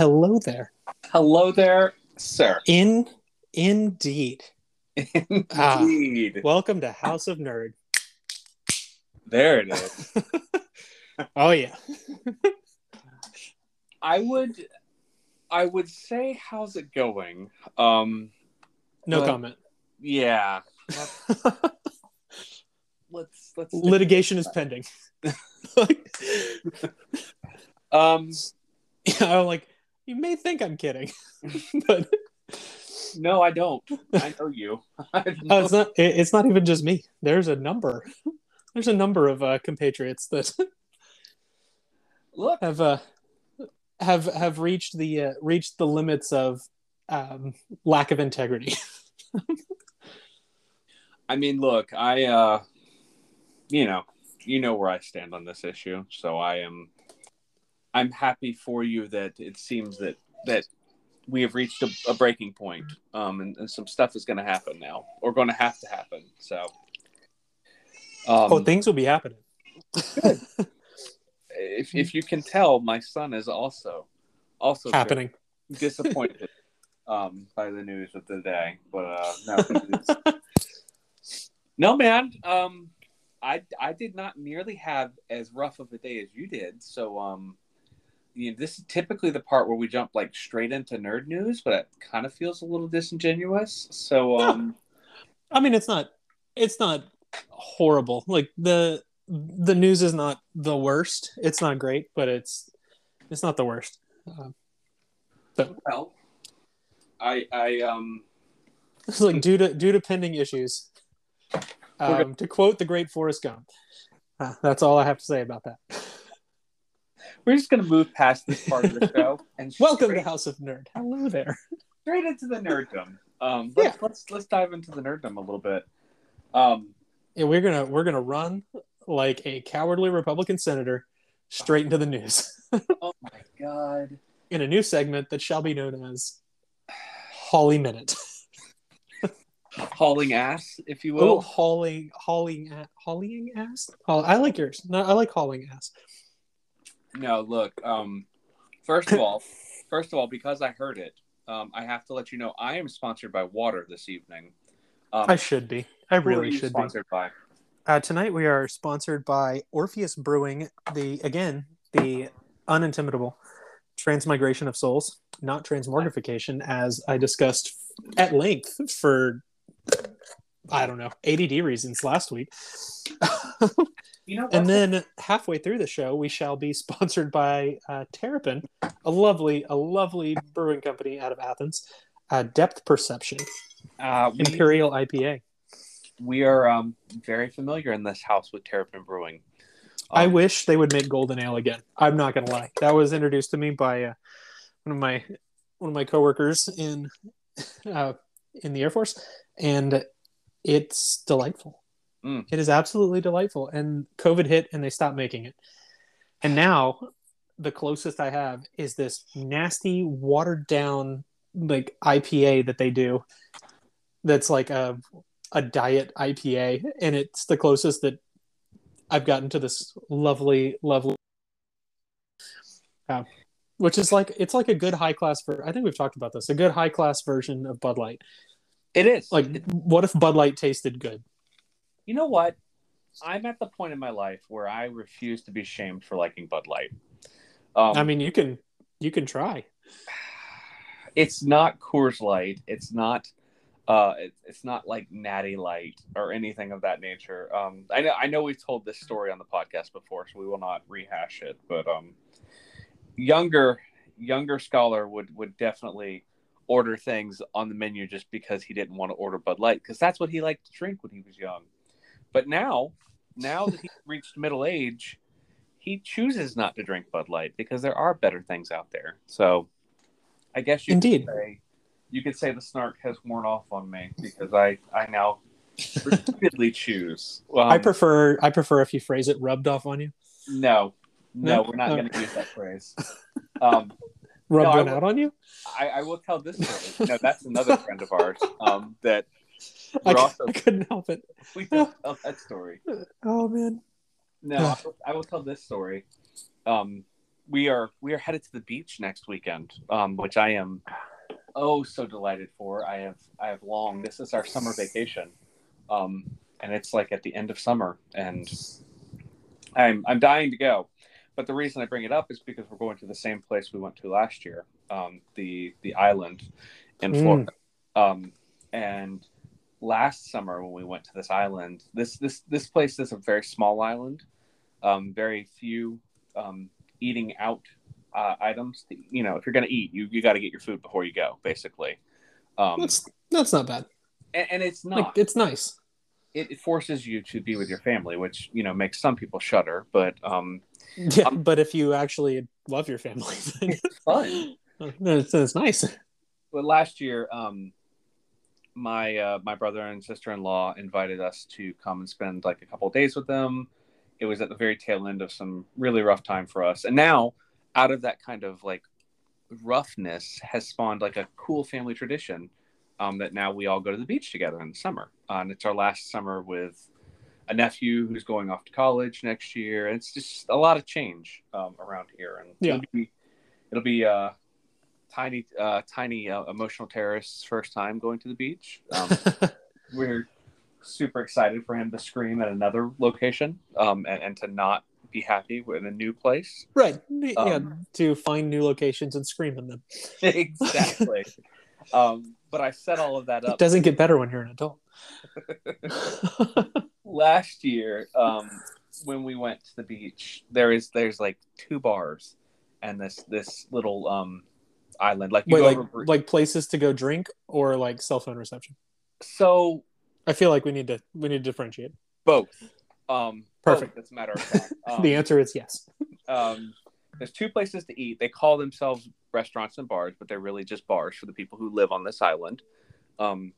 Hello there. Hello there, sir. In indeed. Ah. Indeed. Welcome to House of Nerd. There it is. Oh yeah. I would I would say how's it going? Um No Well, comment. yeah. Let's let's Litigation is pending. um yeah, I'm like, you may think I'm kidding, but no I don't. I know you. I know. it's not. it- It's not even just me. There's a number. There's a number of uh, compatriots that Look, have uh, have have reached the uh, reached the limits of um, lack of integrity. I mean look, I uh you know, you know where I stand on this issue, so I am I'm happy for you that it seems that that we have reached a, a breaking point, um, and, and some stuff is going to happen now, or going to have to happen. So, um, oh, things will be happening. if if you can tell, my son is also also happening. disappointed um, by the news of the day. But uh, no, no, man. Um, I I did not nearly have as rough of a day as you did. So um, you know, this is typically the part where we jump like straight into nerd news, but it kind of feels a little disingenuous. So um, I mean, it's not. It's not horrible. Like the the news is not the worst. It's not great, but it's it's not the worst. Um, so well, I I um it's like due to due to pending issues. Um, to quote the great Forrest Gump, uh, that's all I have to say about that. We're just gonna move past this part of the show and Welcome to straight- House of Nerd. Hello there. straight into the nerddom. Um, let's, Yeah. let's let's dive into the nerddom a little bit. Um, Yeah, we're gonna we're gonna run like a cowardly Republican senator straight into the news oh my god, in a new segment that shall be known as Hawley Minute. hauling ass, if you Oh, will. hauling, hauling, a- hauling ass. Oh, I like yours. No, I like hauling ass. No, look. Um, first of all, first of all, because I heard it, um, I have to let you know I am sponsored by water this evening. Um, I should be. I really should be. sponsored by. Uh, tonight we are sponsored by Orpheus Brewing. The again the unintimidable transmigration of souls, not transmorgification, as I discussed at length for I don't know ADD reasons last week. You know, And then halfway through the show, we shall be sponsored by uh, Terrapin, a lovely, a lovely brewing company out of Athens. Uh, Depth Perception uh, we, Imperial IPA. we are um, very familiar in this house with Terrapin Brewing. I Um, wish they would make Golden Ale again. I'm not gonna lie. That was introduced to me by uh, one of my one of my coworkers in uh, in the Air Force, and it's delightful. Mm. It is absolutely delightful. And COVID hit, and they stopped making it. And now, the closest I have is this nasty, watered down like IPA that they do. That's like a a diet IPA, and it's the closest that I've gotten to this lovely, lovely, uh, which is like it's like a good high class for. I think we've talked about this. A good high class version of Bud Light. It is Like, what if Bud Light tasted good? You know what? I'm at the point in my life where I refuse to be shamed for liking Bud Light. Um, I mean, you can you can try. it's not Coors Light. It's not. Uh, it, it's not like Natty Light or anything of that nature. Um, I know. I know we've told this story on the podcast before, so we will not rehash it. But um, younger younger scholar would would definitely order things on the menu just because he didn't want to order Bud Light because that's what he liked to drink when he was young. But now, now that he's reached middle age, he chooses not to drink Bud Light because there are better things out there. So, I guess you Indeed. could say you could say the snark has worn off on me because I I now repeatedly choose. Um, I prefer I prefer if you phrase it rubbed off on you, no, no, No? we're not going to use that phrase. Um, rubbed No, one would- out on you. I, I will tell this story. No, that's another friend of ours um, that I, also I couldn't help it. we tell that story. Oh man. No, I will, I will tell this story. Um, we are we are headed to the beach next weekend, um, which I am oh so delighted for. I have I have long. This is our summer vacation, um, and it's like at the end of summer, and I'm I'm dying to go. But the reason I bring it up is because we're going to the same place we went to last year, um, the the island in Mm. Florida. Um, and last summer when we went to this island, this this this place is a very small island, um, very few um, eating out uh, items. You know, if you're going to eat, you you got to get your food before you go, basically. Um, That's that's not bad. and, and it's not. Like it's nice. it, it forces you to be with your family, which you know makes some people shudder, but um, Yeah, Um, but if you actually love your family, then it's fun. No, it's, it's nice. but last year, um, my uh, my brother and sister in law invited us to come and spend like a couple of days with them. It was at the very tail end of some really rough time for us, and now out of that kind of like roughness has spawned like a cool family tradition um, that now we all go to the beach together in the summer, uh, and it's our last summer with a nephew who's going off to college next year. And it's just a lot of change um, around here, and Yeah. it'll be it'll be uh, tiny uh, tiny uh, emotional terrorist's first time going to the beach. Um, we're super excited for him to scream at another location um, and, and to not be happy with a new place. right. yeah, Um, to find new locations and scream in them. exactly. um, but I set all of that It up doesn't get better when you're an adult. last year um, when we went to the beach. There is there's like two bars and this this little um, island. Like you Wait, like over, like places to go drink or like cell phone reception. so I feel like we need to we need to differentiate. both. Um, Perfect. Both, as a matter of fact. Um, the answer is yes. um, there's two places to eat. They call themselves restaurants and bars, but they're really just bars for the people who live on this island. Um,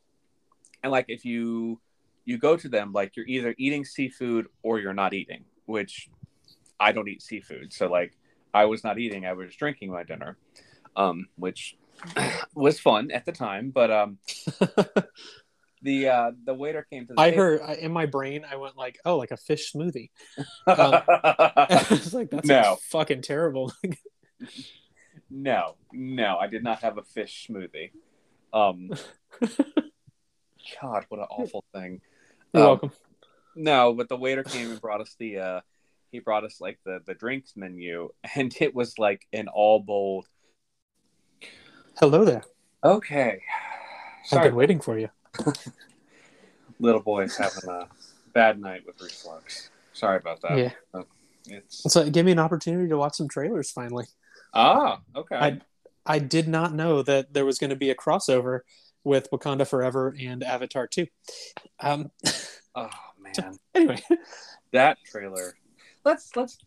and like if you you go to them, like you're either eating seafood or you're not eating. Which I don't eat seafood, so like I was not eating. I was drinking my dinner, um, which was fun at the time. But um, the uh, the waiter came to the I table. heard I- in my brain I went like, oh, like a fish smoothie. I was like, that's No. fucking terrible. No, no, I did not have a fish smoothie. Um, God, what an awful thing. You're Um, welcome. No, but the waiter came and brought us the. Uh, he brought us like the the drinks menu, and it was like an all bold. Hello there. Okay, I've been waiting for you. little boy's having a bad night with reflux. Sorry about that. yeah. It's So give me an opportunity to watch some trailers finally. ah okay. I I did not know that there was going to be a crossover with Wakanda Forever and Avatar 2. Um, oh man, anyway, that trailer. Let's let's.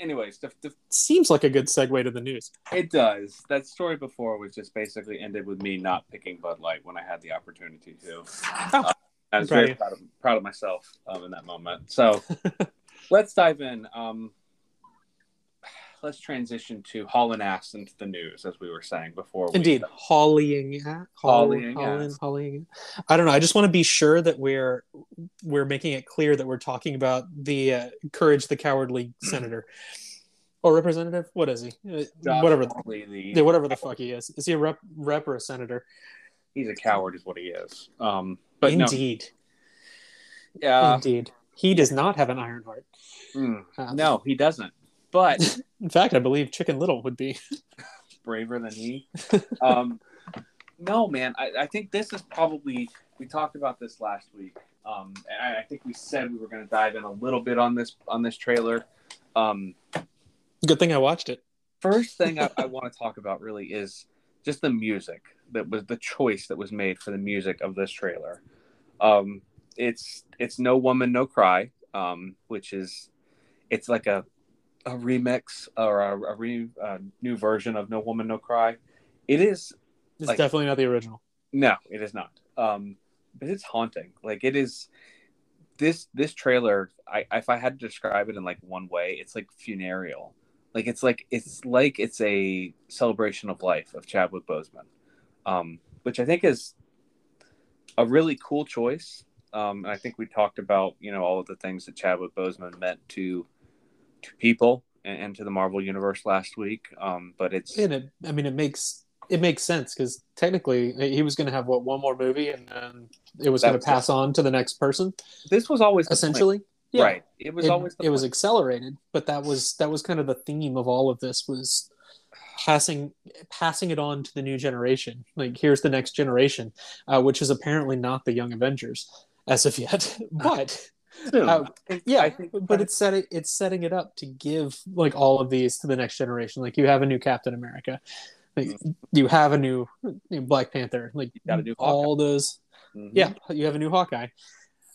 Anyways, the, the seems like a good segue to the news. It does. That story before was just basically ended with me not picking Bud Light when I had the opportunity to. Oh, I was very proud of, proud of myself um, in that moment. So let's dive in. Um, let's transition to hauling ass into the news, as we were saying before. Indeed, hollying, at, haul, Hollying hauling, ass. I don't know. I just want to be sure that we're we're making it clear that we're talking about the uh, Courage the Cowardly Senator or representative. What is he? Uh, Josh whatever. The, Yeah, whatever the fuck he is. Is he a rep, rep or a senator? he's a coward, is what he is. Um, but Indeed, no, yeah, indeed. He does not have an iron heart. mm, Uh, no, he doesn't. But In fact, I believe Chicken Little would be. braver than he. um, no, man, I, I think this is probably we talked about this last week. Um, I, I think we said we were going to dive in a little bit on this on this trailer. Um, Good thing I watched it. first thing I, I want to talk about really is just the music that was the choice that was made for the music of this trailer. Um, it's it's no woman no cry, um, which is it's like a a remix or a, a re, uh, new version of No Woman No Cry. It is It's Like- definitely not the original. no, it is not. Um, but it's haunting. Like it is. This this trailer, I if I had to describe it in like one way, it's like funereal. Like it's like it's like it's a celebration of life of Chadwick Boseman, um, which I think is a really cool choice. Um, and I think we talked about you know all of the things that Chadwick Boseman meant to to people into the Marvel universe last week. Um, but it's and it, I mean, it makes it makes sense because technically he was going to have what one more movie, and then it was going to pass on to the next person. This was always essentially. Yeah. Right. It was it, always it was accelerated, but that was that was kind of the theme of all of this was passing passing it on to the new generation. Like here's the next generation, uh, which is apparently not the Young Avengers as of yet, but. Uh, yeah, I think, but it's setting it's setting it up to give like all of these to the next generation. Like you have a new Captain America, like, mm-hmm. you have a new, new Black Panther, like you got a new all those. Mm-hmm. Yeah, you have a new Hawkeye.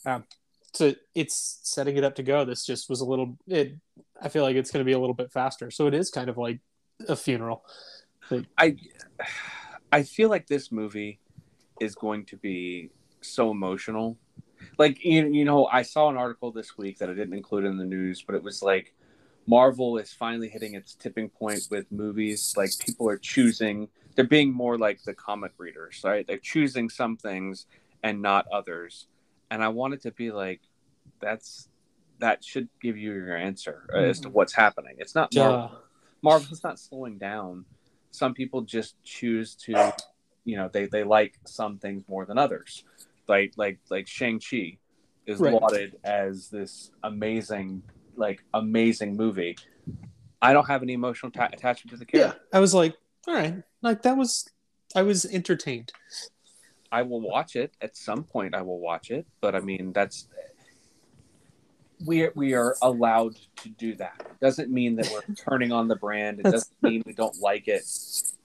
Um, so it's setting it up to go. This just was a little. It. I feel like it's going to be a little bit faster. So it is kind of like a funeral. Like, I. I feel like this movie is going to be so emotional. Like you, you know, I saw an article this week that I didn't include in the news, but it was like Marvel is finally hitting its tipping point with movies. Like people are choosing, they're being more like the comic readers, right? They're choosing some things and not others and I wanted to be like, that's that should give you your answer mm-hmm. as to what's happening. It's not Marvel. Marvel's not slowing down. Some people just choose to, you know, they they like some things more than others. Like like like Shang Chi is right. lauded as this amazing, like amazing movie. I don't have any emotional ta- attachment to the character. Yeah, I was like, all right, like that was, I was entertained. I will watch it at some point. I will watch it, but I mean that's we we are allowed to do that. It doesn't mean that we're turning on the brand. It doesn't mean we don't like it.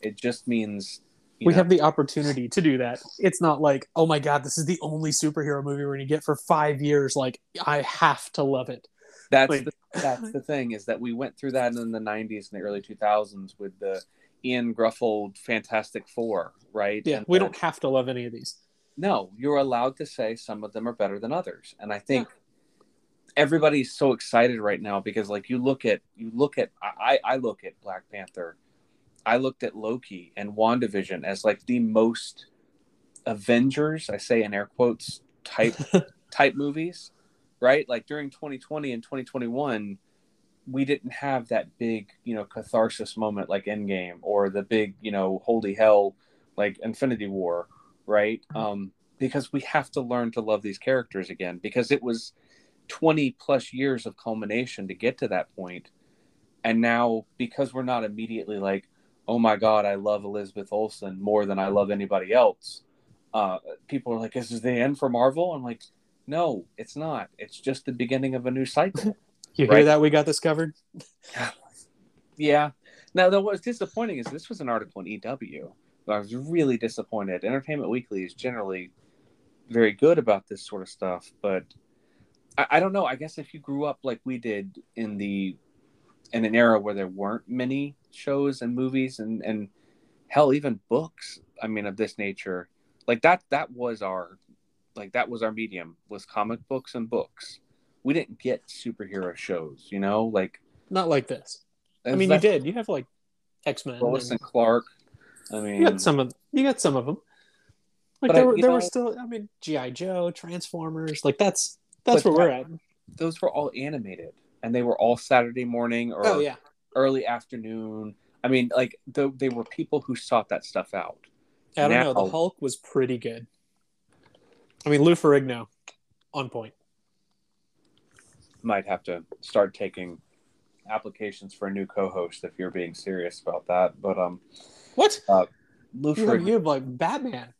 It just means we know, have the opportunity to do that. It's not like, oh my god, this is the only superhero movie we're gonna get for five years. Like I have to love it. That's like, the, that's the thing is that we went through that in the '90s and the early 2000s with the Ian Gruffudd Fantastic Four, right? Yeah, and we don't have to love any of these. No, you're allowed to say some of them are better than others, and I think yeah. everybody's so excited right now because, like, you look at you look at I I look at Black Panther, I looked at Loki and WandaVision as like the most Avengers, I say in air quotes, type type movies, right? Like during 2020 and 2021 we didn't have that big, you know, catharsis moment like Endgame or the big, you know, holy hell like Infinity War, right? Um, because we have to learn to love these characters again because it was 20 plus years of culmination to get to that point. And now, because we're not immediately like, oh my God, I love Elizabeth Olsen more than I love anybody else, uh, people are like, is this the end for Marvel? I'm like, no, it's not. It's just the beginning of a new cycle. You right? hear that? We got this covered. yeah. Now, though, what's disappointing is this was an article in EW. I was really disappointed. Entertainment Weekly is generally very good about this sort of stuff, but I, I don't know. I guess if you grew up like we did in the in an era where there weren't many shows and movies and and hell even books i mean of this nature like that that was our like that was our medium was comic books and books we didn't get superhero shows, you know, like not like this. I mean, you did. You have like X Men, Lois and Clark. I mean, you got some of you got some of them. Like there, I, were, there know, were still. I mean, GI Joe, Transformers. Like that's that's where that, we're at. Those were all animated, and they were all Saturday morning or oh, yeah. early afternoon. I mean, like the, they were people who sought that stuff out. I don't now, know. The Hulk was pretty good. I mean, Lou Ferrigno, on point might have to start taking applications for a new co-host if you're being serious about that. But um, what? Uh, you, have, you have like Batman.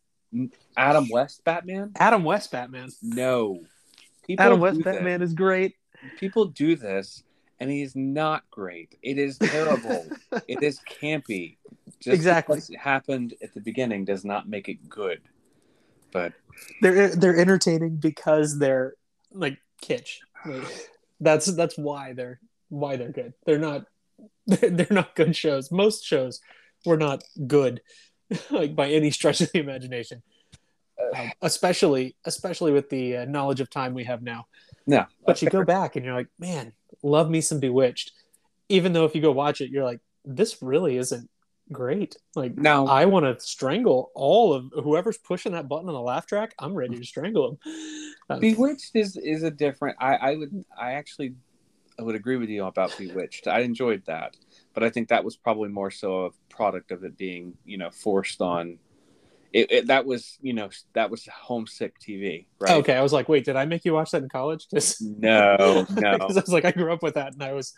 Adam West Batman. Adam West Batman. No. People Adam West Batman is great. People do this, and he's not great. It is terrible. it is campy. Just exactly. It happened at the beginning does not make it good. But they're they're entertaining because they're like kitsch. Like, that's that's why they're why they're good. They're not they're not good shows. Most shows were not good, like by any stretch of the imagination. Um, especially especially with the uh, knowledge of time we have now. Yeah. But you go back and you're like, man, love me some Bewitched. Even though if you go watch it, you're like, this really isn't great. Like now I want to strangle all of whoever's pushing that button on the laugh track. I'm ready to strangle them. Uh, Bewitched is is a different. I I would I actually I would agree with you about Bewitched. I enjoyed that, but I think that was probably more so a product of it being, you know, forced on. It, it that was, you know, that was homesick TV, right? Okay, I was like, wait, did I make you watch that in college? 'Cause- No, no. 'cause I was like, I grew up with that, and I was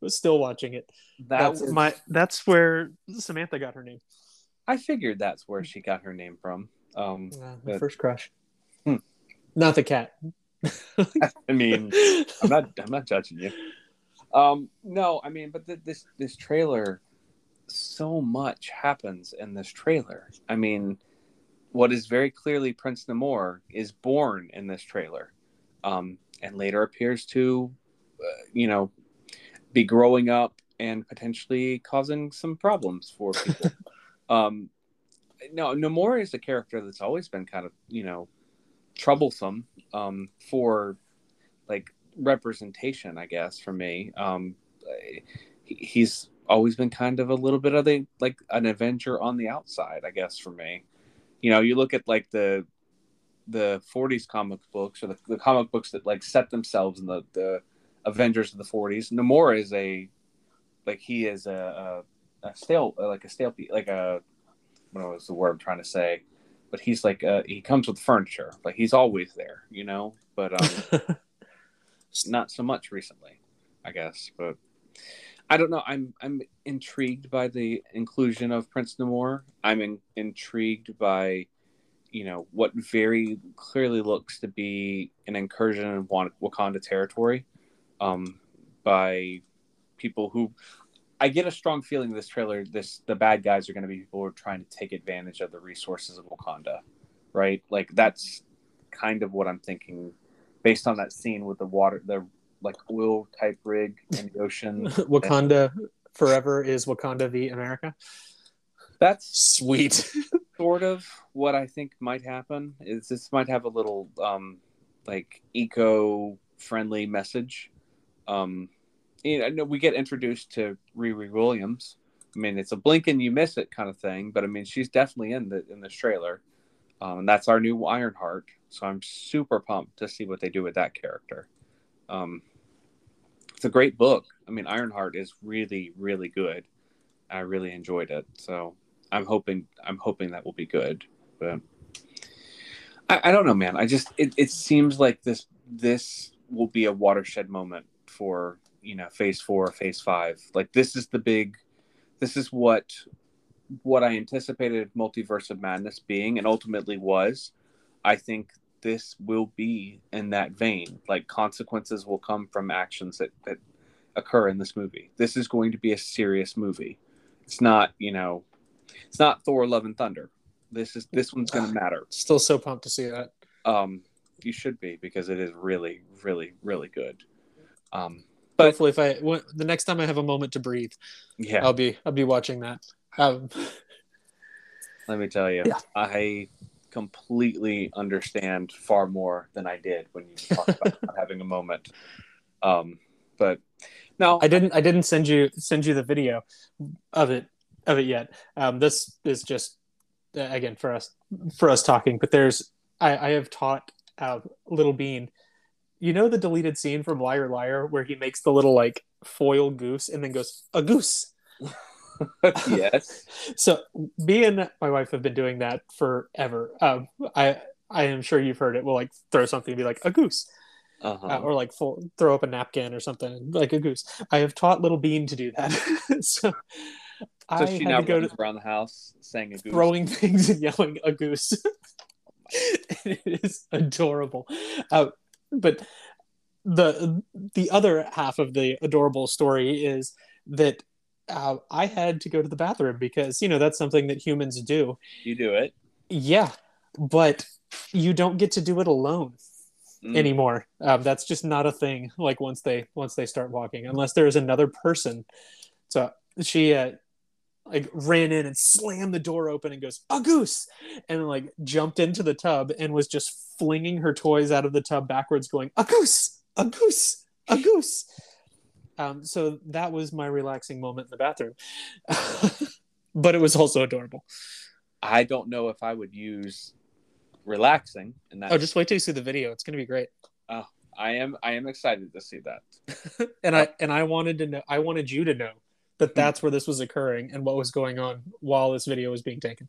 was still watching it. That That's was my. That's where Samantha got her name. I figured that's where she got her name from. Um, my But- first crush. Hmm. Not the cat. I mean, I'm not I'm not judging you. Um, no, I mean, but th- this this trailer, so much happens in this trailer. I mean, what is very clearly Prince Namor is born in this trailer, um, and later appears to, uh, you know, be growing up and potentially causing some problems for people. um, no, Namor is a character that's always been kind of you know troublesome um, for like representation, I guess, for me. Um, he- he's always been kind of a little bit of the like an Avenger on the outside, I guess, for me. You know, you look at like the the 40s comic books or the, the comic books that like set themselves in the the Avengers of the 40s. Namor is a like he is a, a, a stale like a stale like a what was the word I'm trying to say? But he's like uh, he comes with furniture. Like he's always there, you know. But um, not so much recently, I guess. But I don't know. I'm I'm intrigued by the inclusion of Prince Namor. I'm in, intrigued by you know what very clearly looks to be an incursion in Wakanda territory um, by people who I get a strong feeling this trailer this the bad guys are going to be people who are trying to take advantage of the resources of Wakanda, right? Like that's kind of what I'm thinking based on that scene with the water the like oil type rig in the ocean. Wakanda forever is Wakanda v America. That's Sweet. sort of what I think might happen. Is this might have a little um like eco friendly message. Um you know, know we get introduced to Riri Williams. I mean, it's a blink and you miss it kind of thing, but I mean, she's definitely in the in this trailer, um, and that's our new Ironheart. So I'm super pumped to see what they do with that character. Um, it's a great book. I mean, Ironheart is really, really good. I really enjoyed it. So I'm hoping I'm hoping that will be good. But I, I don't know, man. I just it, it seems like this this will be a watershed moment for you know phase four, phase five. Like this is the big this is what what I anticipated multiverse of madness being and ultimately was. I think this will be in that vein. Like consequences will come from actions that, that occur in this movie. This is going to be a serious movie. It's not, you know, it's not Thor Love and Thunder. This is this one's gonna matter. Still so pumped to see that. Um you should be because it is really, really, really good. Um but Hopefully, if I when, the next time I have a moment to breathe, yeah, I'll be I'll be watching that. Um, let me tell you, Yeah. I completely understand far more than I did when you talked about having a moment. Um, but no, I didn't I didn't send you send you the video of it of it yet. Um, this is just uh, again for us for us talking. But there's I, I have taught uh, Little Bean. You know the deleted scene from Liar Liar where he makes the little like foil goose and then goes a goose. yes, So me and my wife have been doing that forever. Um, I I am sure you've heard it. We'll like throw something and be like a goose. uh-huh. uh, or like full, throw up a napkin or something like a goose. I have taught little Bean to do that. so so I she now to go runs to around the house saying a goose. throwing things and yelling a goose. it is adorable. Uh, but the the other half of the adorable story is that uh, I had to go to the bathroom because you know that's something that humans do. You do it Yeah, but you don't get to do it alone Mm. anymore. Um, that's just not a thing. Like once they once they start walking, unless there is another person. So she uh, like ran in and slammed the door open and goes a goose, and like jumped into the tub and was just flinging her toys out of the tub backwards, going a goose, a goose, a goose. Um, so that was my relaxing moment in the bathroom, but it was also adorable. I don't know if I would use relaxing in that. Oh, just wait till you see the video. It's gonna be great. I I am I am excited to see that. and I and I wanted to know I wanted you to know that that's where this was occurring and what was going on while this video was being taken.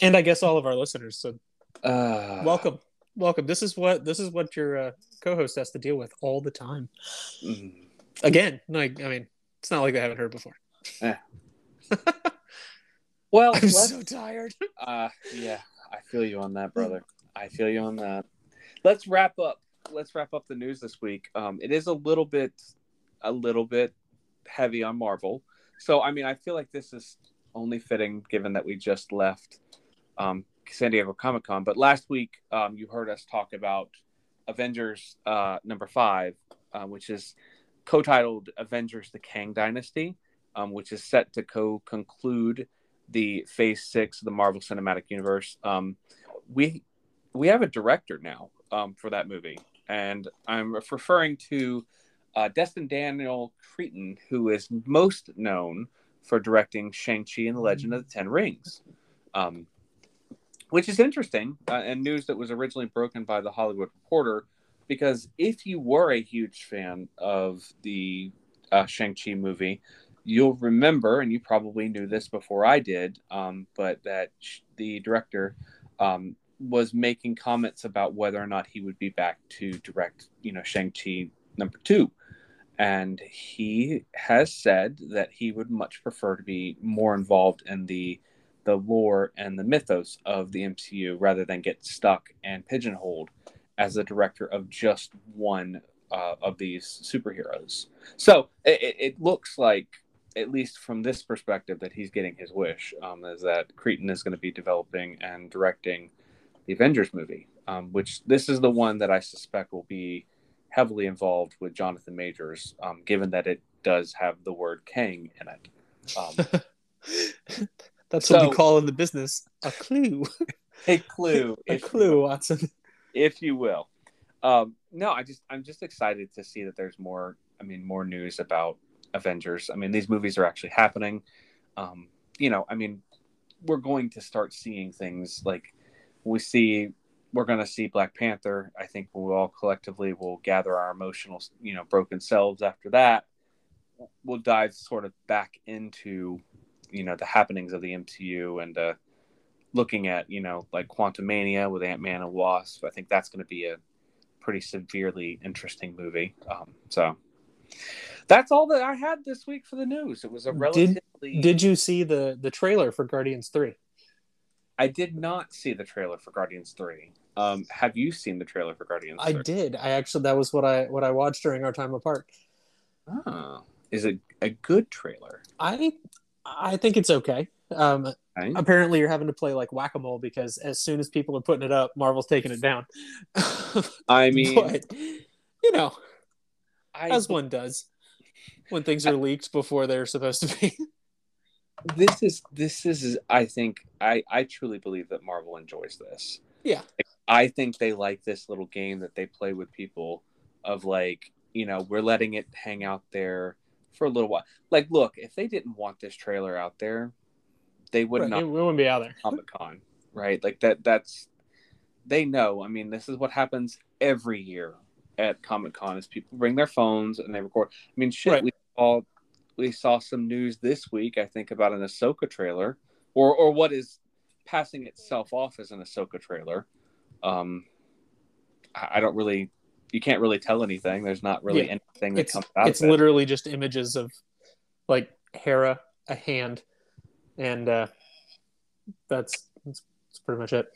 And I guess all of our listeners. So Uh, welcome. Welcome. This is what this is what your uh, co-host has to deal with all the time. mm, Again, like I mean, it's not like they haven't heard before. Yeah. well, I'm so tired. Uh, yeah, I feel you on that, brother. I feel you on that. Let's wrap up. Let's wrap up the news this week. Um, it is a little bit, a little bit heavy on Marvel. So, I mean, I feel like this is only fitting given that we just left um, San Diego Comic Con. But last week, um, you heard us talk about Avengers uh, number five, uh, which is co-titled Avengers: The Kang Dynasty, um, which is set to co-conclude the Phase Six of the Marvel Cinematic Universe. Um, we we have a director now um, for that movie, and I'm referring to uh, Destin Daniel Cretton, who is most known for directing Shang Chi and the Legend of the Ten Rings, um, which is interesting uh, and news that was originally broken by the Hollywood Reporter. Because if you were a huge fan of the uh, Shang Chi movie, you'll remember, and you probably knew this before I did, um, but that the director um, was making comments about whether or not he would be back to direct, you know, Shang Chi number two, and he has said that he would much prefer to be more involved in the the lore and the mythos of the MCU rather than get stuck and pigeonholed as a director of just one uh, of these superheroes. So it, it- looks like, at least from this perspective, that he's getting his wish. Um, is that Cretton is going to be developing and directing the Avengers movie, um, which this is the one that I suspect will be heavily involved with Jonathan Majors, um, given that it does have the word Kang in it. Um, That's what we call in the business a clue. a clue, a clue. Watson. If you will. Um, no, I just I'm just excited to see that there's more. I mean, more news about Avengers. I mean, these movies are actually happening. Um, you know, I mean, we're going to start seeing things like we see. We're going to see Black Panther. I think we all collectively will gather our emotional, you know, broken selves after that. We'll dive sort of back into, you know, the happenings of the MCU and uh, looking at you know like Quantumania with Ant Man and Wasp. I think that's going to be a pretty severely interesting movie. Um, so that's all that I had this week for the news. It was a Did- relatively. Did you see the the trailer for Guardians Three? I did not see the trailer for Guardians Three. Um, have you seen the trailer for Guardians? I did. I actually that was what I what I watched during our time apart. Oh, is it a good trailer? I I think it's okay. Um, Okay. apparently, you're having to play like whack a mole because as soon as people are putting it up, Marvel's taking it down. I mean, but you know, I, as one does when things are leaked before they're supposed to be. this is this is I think I I truly believe that Marvel enjoys this. Yeah. I think they like this little game that they play with people of like, you know, we're letting it hang out there for a little while. Like, look, if they didn't want this trailer out there, they would Right, not it wouldn't be out there. Comic Con, right? Like that. That's they know. I mean, this is what happens every year at Comic Con is people bring their phones and they record. I mean, shit. Right. We saw we saw some news this week. I think about an Ahsoka trailer, or or what is passing itself off as an Ahsoka trailer. Um, I, I don't really. You can't really tell anything. There's not really Yeah. anything that It's comes out it's of it. literally just images of like Hera, a hand, and uh, that's that's, that's pretty much it.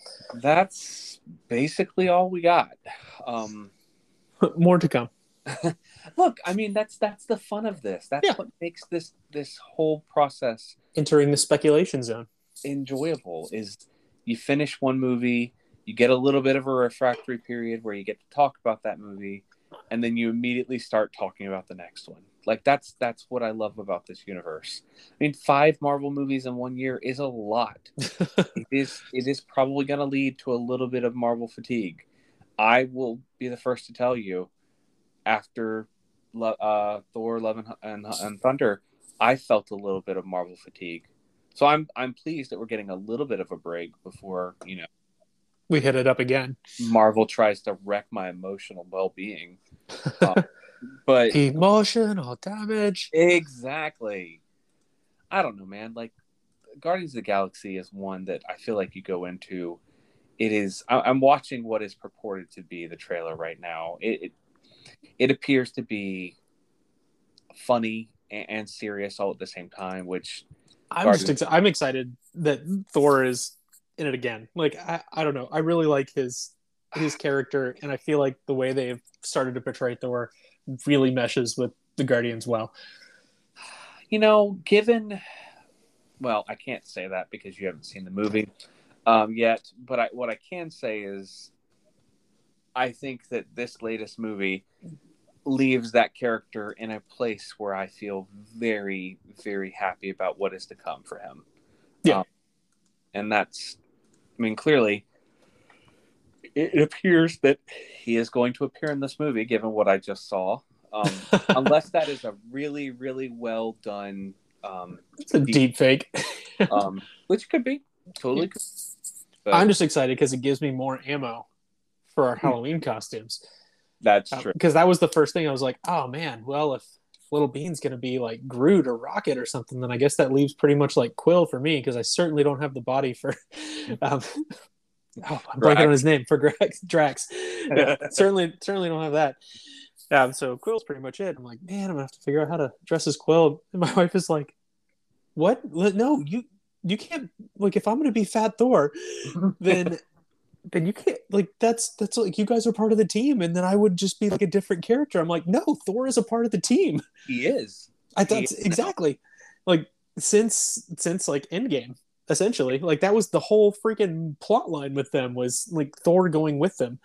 That's basically all we got. Um, More to come. look i mean that's that's the fun of this that's Yeah. what makes this this whole process Entering the speculation zone. enjoyable is you finish one movie you get a little bit of a refractory period where you get to talk about that movie and then you immediately start talking about the next one like that's that's what i love about this universe i mean five marvel movies in one year is a lot it is it is probably going to lead to a little bit of marvel fatigue i will be the first to tell you after uh, thor love and, and, and thunder i felt a little bit of marvel fatigue so i'm i'm pleased that we're getting a little bit of a break before you know we hit it up again. Marvel tries to wreck my emotional well being. but Emotional damage. exactly. I don't know, man. Like Guardians of the Galaxy is one that I feel like you go into. It is. I, I'm watching what is purported to be the trailer right now. It it, it appears to be funny and, and serious all at the same time, which I'm Guardians- just ex- I'm excited that Thor is in it again. Like I, I don't know. I really like his his character, and I feel like the way they've started to portray Thor really meshes with the Guardians well. you know, given, well, I can't say that because you haven't seen the movie um, yet. But I, what I can say is, I think that this latest movie leaves that character in a place where I feel very, very happy about what is to come for him. Yeah. Um, and that's, I mean, clearly, it, appears that he is going to appear in this movie, given what I just saw. Um, unless that is a really, really well done, um, it's a deep fake. um, which could be totally. Could. But I'm just excited because it gives me more ammo for our Halloween costumes. that's true. Because that was the first thing I was like, oh man, well if Little Bean's gonna be like Groot or Rocket or something, then I guess that leaves pretty much like Quill for me because I certainly don't have the body for. Um, oh, I'm blanking on his name for Drax. Drax. Yeah, certainly, certainly don't have that. Um, so Quill's pretty much it. I'm like, man, I'm gonna have to figure out how to dress as Quill. And my wife is like, what? No, you you can't. Like, if I'm gonna be Fat Thor, then then you can't like that's that's like you guys are part of the team and then i would just be like a different character i'm like no thor is a part of the team He is. i Yeah. exactly like since since like endgame essentially like that was the whole freaking plot line with them was like thor going with them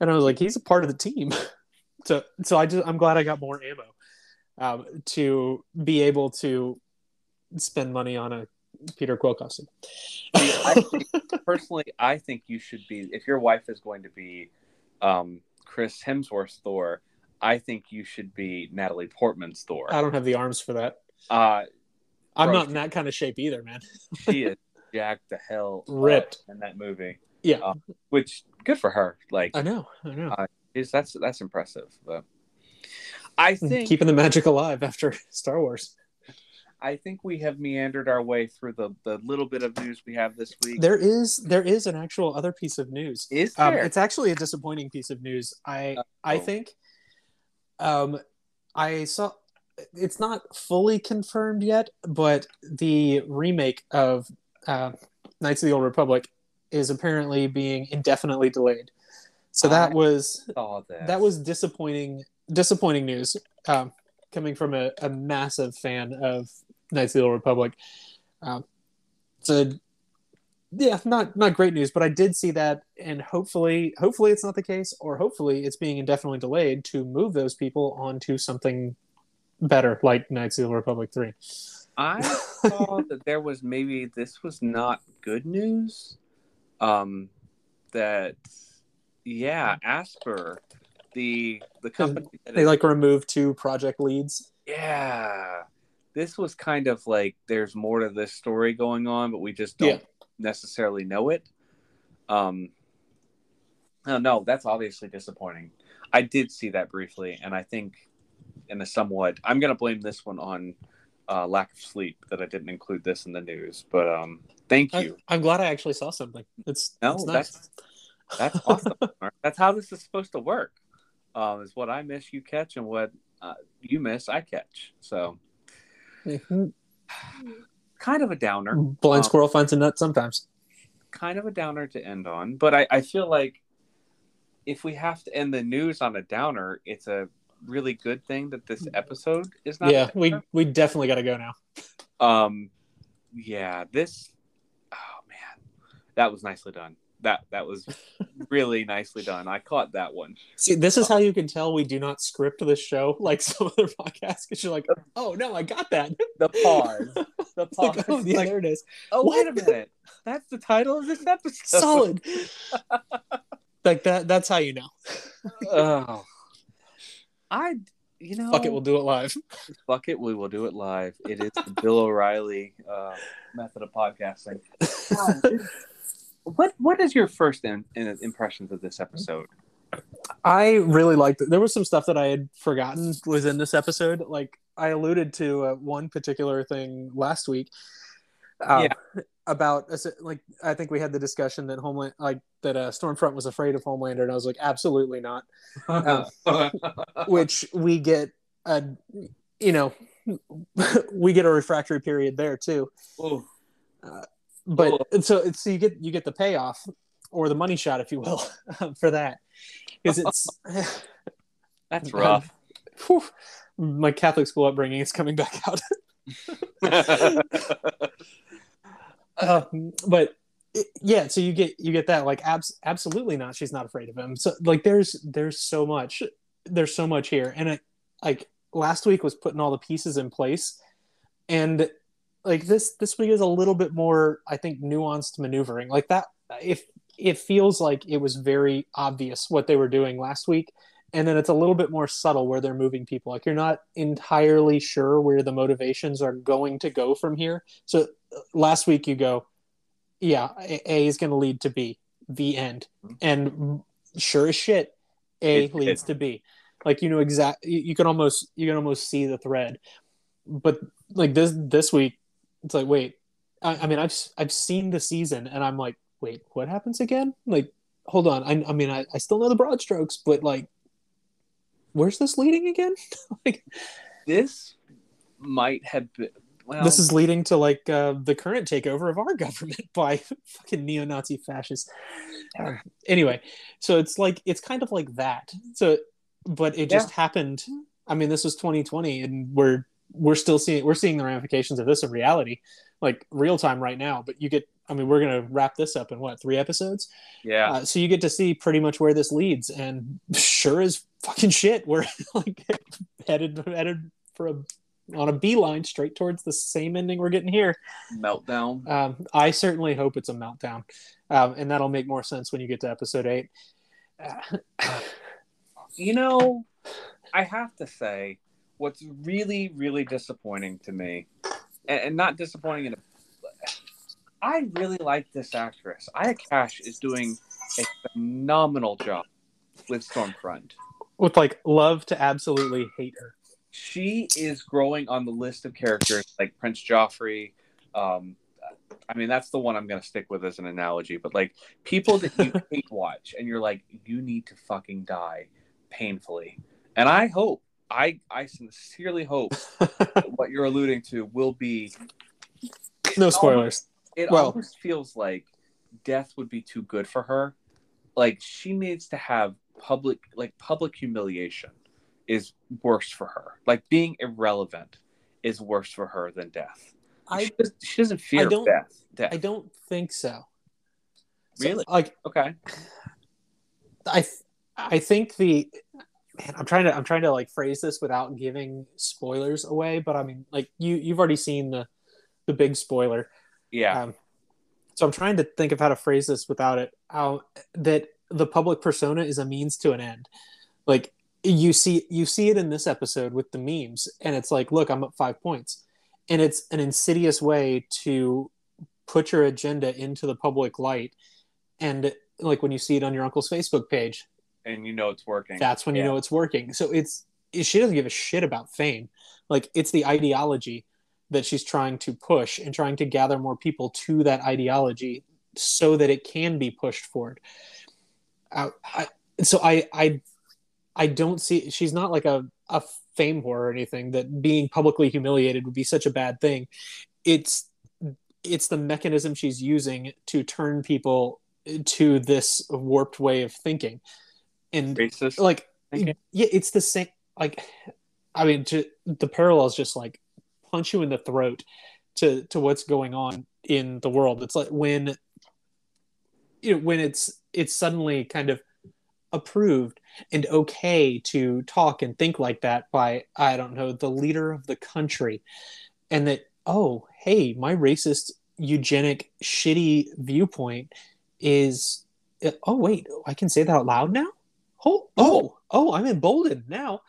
and i was like he's a part of the team so so i just i'm glad i got more ammo um, to be able to spend money on a peter quill costume I think, personally, I think you should be if your wife is going to be um, Chris Hemsworth's Thor. I think you should be Natalie Portman's Thor. i don't have the arms for that Uh, i'm Bro. not in that kind of shape either man she is jacked the hell Ripped. in that movie. Yeah. Uh, which good for her. Like, I know, I know. is that's that's impressive. But I think Keeping the magic alive after Star Wars. I think we have meandered our way through the the little bit of news we have this week. There is there is an actual other piece of news. is Um, there? it's actually a disappointing piece of news. I I oh. think um I saw it's not fully confirmed yet, but the remake of uh, Knights of the Old Republic is apparently being indefinitely delayed. So that I was that was disappointing disappointing news um, coming from a, a massive fan of Knights of the Old Republic. Um, so yeah, not not great news, but I did see that, and hopefully, hopefully it's not the case, or hopefully it's being indefinitely delayed to move those people onto something better, like Knights of the Republic Three. I saw that there was maybe this was not good news. Um, that yeah, Aspyr, the the company They is- like removed two project leads. yeah, this was kind of like there's more to this story going on, but we just don't necessarily know it. Um, oh no, that's obviously disappointing. I did see that briefly, and I think in a somewhat, I'm gonna blame this one on uh, lack of sleep that I didn't include this in the news. But um, thank you. I'm glad I actually saw something. It's No, it's nice. that's that's awesome. That's how this is supposed to work. Um, is what I miss you catch, and what uh, you miss I catch. So Mhm. kind of a downer. Blind Um, squirrel finds a nut sometimes. kind of a downer to end on, but I, I feel like if we have to end the news on a downer, it's a really good thing that this episode is not. a Yeah, we we definitely got to go now. um, yeah, this. Oh man, that was nicely done. That that was really nicely done. I caught that one. See, this is how you can tell we do not script this show like some other podcasts because you're like, oh no, I got that. The pause. The It's like, pause. oh yeah, Like, there it is. oh wait a minute. That's the title of this episode. Solid. like that. That's how you know. oh. I. You know. Fuck it, we'll do it live. Fuck it, we will do it live. It is the Bill O'Reilly uh, method of podcasting. what what is your first in, in impressions of this episode? I really liked it. There was some stuff that I had forgotten was in this episode. Like I alluded to uh, one particular thing last week. Uh, yeah. About like I think we had the discussion that Homeland like that uh, Stormfront was afraid of Homelander, and I was like, absolutely not. Uh, which we get a, you know, we get a refractory period there too. Uh, but so it's so you get you get the payoff or the money shot, if you will, for that because it's that's rough. Whew, my Catholic school upbringing is coming back out. Um, but yeah, so you get you get that like abs- absolutely not. She's not afraid of him. So like there's there's so much there's so much here, and it, like last week was putting all the pieces in place, and like this this week is a little bit more I think nuanced maneuvering like that. If it feels like it was very obvious what they were doing last week and then it's a little bit more subtle where they're moving people like you're not entirely sure where the motivations are going to go from here so uh, last week you go yeah a is going to lead to b the end mm-hmm. and sure as shit a it, leads it, to b like you know exact you, you can almost you can almost see the thread but like this this week it's like wait I, I mean i've i've seen the season and i'm like wait, what happens again? Like, hold on. I, I mean, I, I still know the broad strokes, but like, where's this leading again? like, this might have been. Well, this is leading to like uh, the current takeover of our government by fucking neo-Nazi fascists. Uh, anyway, so it's like it's kind of like that. So, but it just happened. I mean, this was 2020, and we're we're still seeing we're seeing the ramifications of this in reality, like real time right now. But you get I mean, we're gonna wrap this up in what three episodes? Yeah. Uh, so you get to see pretty much where this leads, and sure as fucking shit, we're like headed headed for a on a beeline straight towards the same ending we're getting here. Meltdown. Um, I certainly hope it's a meltdown, um, and that'll make more sense when you get to episode eight. Uh, you know, I have to say, what's really really disappointing to me, and, and not disappointing in a I really like this actress. Aya Cash is doing a phenomenal job with Stormfront. With like love to absolutely hate her. She is growing on the list of characters like Prince Joffrey. Um, I mean, that's the one I'm going to stick with as an analogy. But like people that you hate watch, and you're like, you need to fucking die painfully. And I hope, I I sincerely hope what you're alluding to will be. No spoilers it well, almost feels like death would be too good for her. Like she needs to have public like public humiliation is worse for her. Like being irrelevant is worse for her than death. I, she, does, she doesn't fear death, death. I don't think so. Really? So, like okay. I I think the man, I'm trying to I'm trying to like phrase this without giving spoilers away, but I mean like you you've already seen the the big spoiler. Yeah. Um, so I'm trying to think of how to phrase this without it. How that the public persona is a means to an end. Like you see you see it in this episode with the memes, and it's like, look, I'm up five points, and it's an insidious way to put your agenda into the public light, and like when you see it on your uncle's Facebook page, and you know it's working. That's when yeah. you know it's working. So it's she doesn't give a shit about fame. Like it's the ideology that she's trying to push and trying to gather more people to that ideology so that it can be pushed forward. I, I, so I, I, I don't see she's not like a, a fame whore or anything that being publicly humiliated would be such a bad thing. It's it's the mechanism she's using to turn people to this warped way of thinking. And Racist like thinking? yeah, it's the same like I mean to, the parallels just like punch you in the throat to to what's going on in the world. It's like when you know when it's it's suddenly kind of approved and okay to talk and think like that by I don't know the leader of the country, and that oh hey my racist eugenic shitty viewpoint is oh wait I can say that out loud now? Oh, oh oh oh. I'm emboldened now.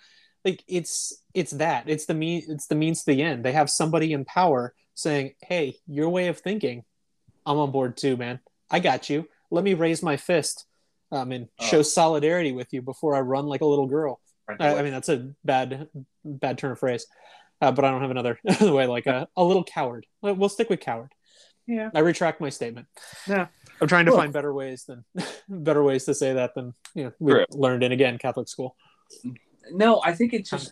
Like it's it's that. It's the mean it's the means to the end. They have somebody in power saying hey your way of thinking i'm on board too man. I got you. Let me raise my fist um, and Oh. show solidarity with you before I run like a little girl. I. I mean, that's a bad, bad turn of phrase, uh, but I don't have another way. Like a, a little coward. We'll we'll stick with coward. yeah. I retract my statement. Yeah. I'm trying to Well- find better ways than better ways to say that than you know we True. learned in again Catholic school. No, I think it's just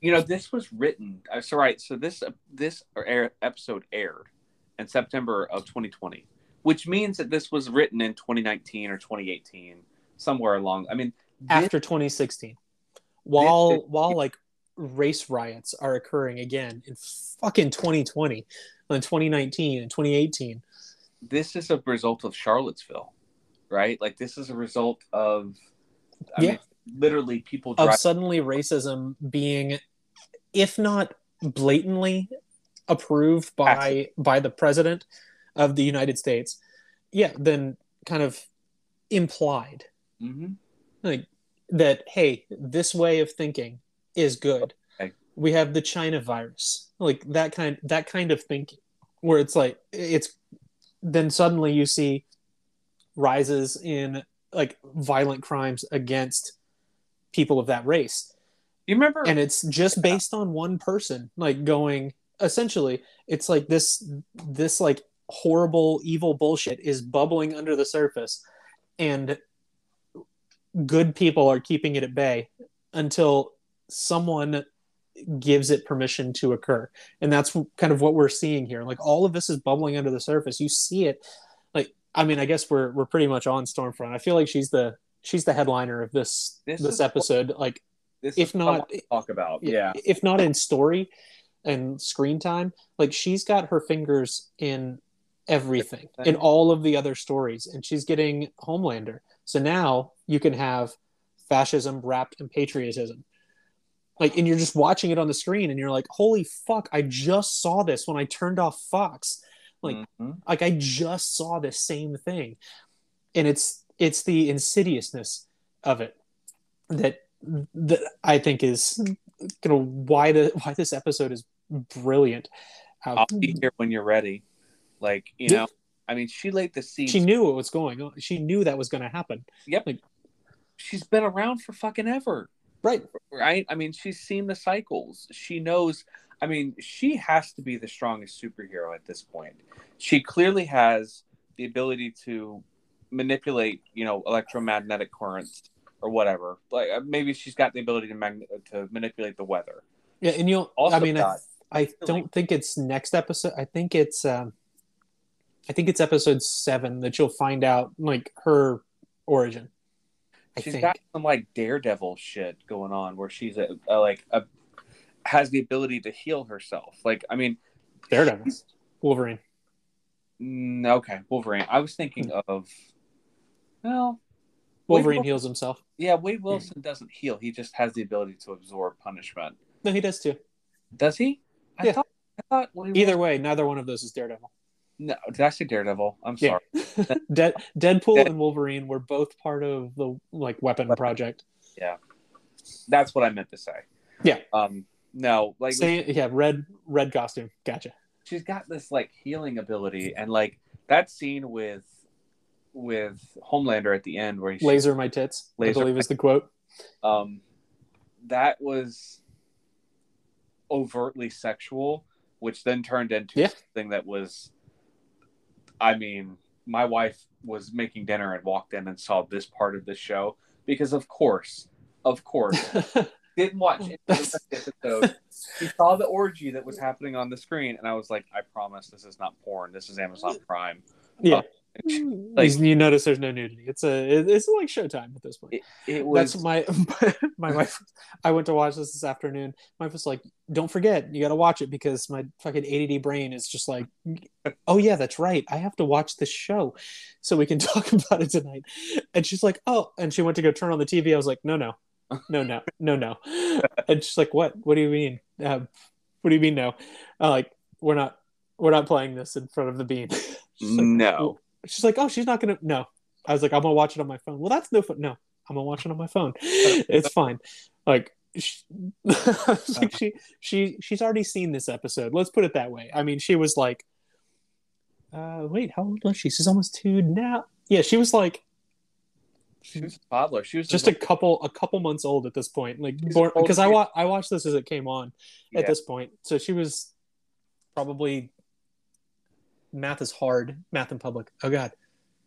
you know this was written. uh, So right, so this this air, episode aired in September of 2020, which means that this was written in 2019 or 2018, somewhere along. I mean, this- After 2016, while This- while like race riots are occurring again in fucking 2020, in 2019 and 2018. this is a result of Charlottesville, right? Like this is a result of, I Yeah. mean, literally people of suddenly racism being, if not blatantly approved by by the president of the United States, yeah, then kind of implied Mhm. like that. Hey, this way of thinking is good. Okay. We have the China virus, like that kind that kind of thinking, where it's like it's then suddenly you see rises in like violent crimes against people of that race You remember? and it's just based on one person like going essentially it's like this this like horrible evil bullshit is bubbling under the surface and good people are keeping it at bay until someone gives it permission to occur. And that's kind of what we're seeing here. Like all of this is bubbling under the surface. You see it like i mean i guess we're we're pretty much on stormfront. I feel like she's the she's the headliner of this This this, is- episode. Like this if what not- talk about. Yeah. if not in story and screen time like she's got her fingers in everything in all of the other stories and she's getting homelander. So now you can have fascism wrapped in patriotism. Like and you're just watching it on the screen and you're like holy fuck i just saw this when i turned off fox. Like Mhm. like i just saw this same thing. And it's it's the insidiousness of it that that i think is you know why the why this episode is brilliant. I'll be here when you're ready. Like you Yeah. know, I mean, she laid the seeds. she knew what was going on she knew that was going to happen Yep. She's been around for fucking ever. right right? I mean, she's seen the cycles. She knows. I mean, she has to be the strongest superhero at this point. She clearly has the ability to manipulate, you know, electromagnetic currents or whatever. Like uh, maybe she's got the ability to mag- to manipulate the weather. yeah and you'll Also i mean I, I don't think it's next episode i think it's um i think it's episode seven that you'll find out like her origin i She's think got some like daredevil shit going on where she's a, a like a has the ability to heal herself. Like I mean, daredevil wolverine Mm, okay, Wolverine. I was thinking of well, wolverine Wade- heals himself Yeah, Wade Wilson doesn't heal. He just has the ability to absorb punishment. no he does too Does he? I Yeah. thought. I thought either Wilson- way neither one of those is daredevil No, did I say Daredevil? I'm Yeah. sorry. De- Deadpool Dead- and Wolverine were both part of the like weapon Weapon. project. Yeah, that's what I meant to say. Yeah. Um. No, like Say, yeah, red red costume. Gotcha. she's got this like healing ability, and like that scene with with Homelander at the end where he Laser my tits. Laser I believe my- is the quote. um that was overtly sexual which then turned into Yeah. something that was i mean my wife was making dinner and walked in and saw this part of the show because of course of course didn't watch any of the episode she saw the orgy that was happening on the screen and i was like i promise this is not porn. This is amazon prime. Yeah. Like- you notice there's no nudity. It's a it's like Showtime at this point. it, it was That's my my wife. I went to watch this this afternoon. My wife was like, "Don't forget, you got to watch it because my fucking ADD brain is just like, oh yeah, that's right. I have to watch this show, so we can talk about it tonight." And she's like, "Oh," and she went to go turn on the TV. I was like, "No, no, no, no, no, no." And she's like, "What? What do you mean? Uh, what do you mean no?" I'm like, "We're not, we're not playing this in front of the bean." Like, no She's like, oh, she's not gonna. No, I was like, I'm gonna watch it on my phone. Well, that's no fun. No, I'm gonna watch it on my phone. It's fine. Like, she, like she she she's already seen this episode. Let's put it that way. I mean, she was like, Uh, wait, how old was she? She's almost two now. Yeah, she was like She was a toddler. She was just a couple a couple months old at this point. Like She's born old because I wa- I watched this as it came on Yeah. at this point. So she was probably math is hard. Math in public. Oh god.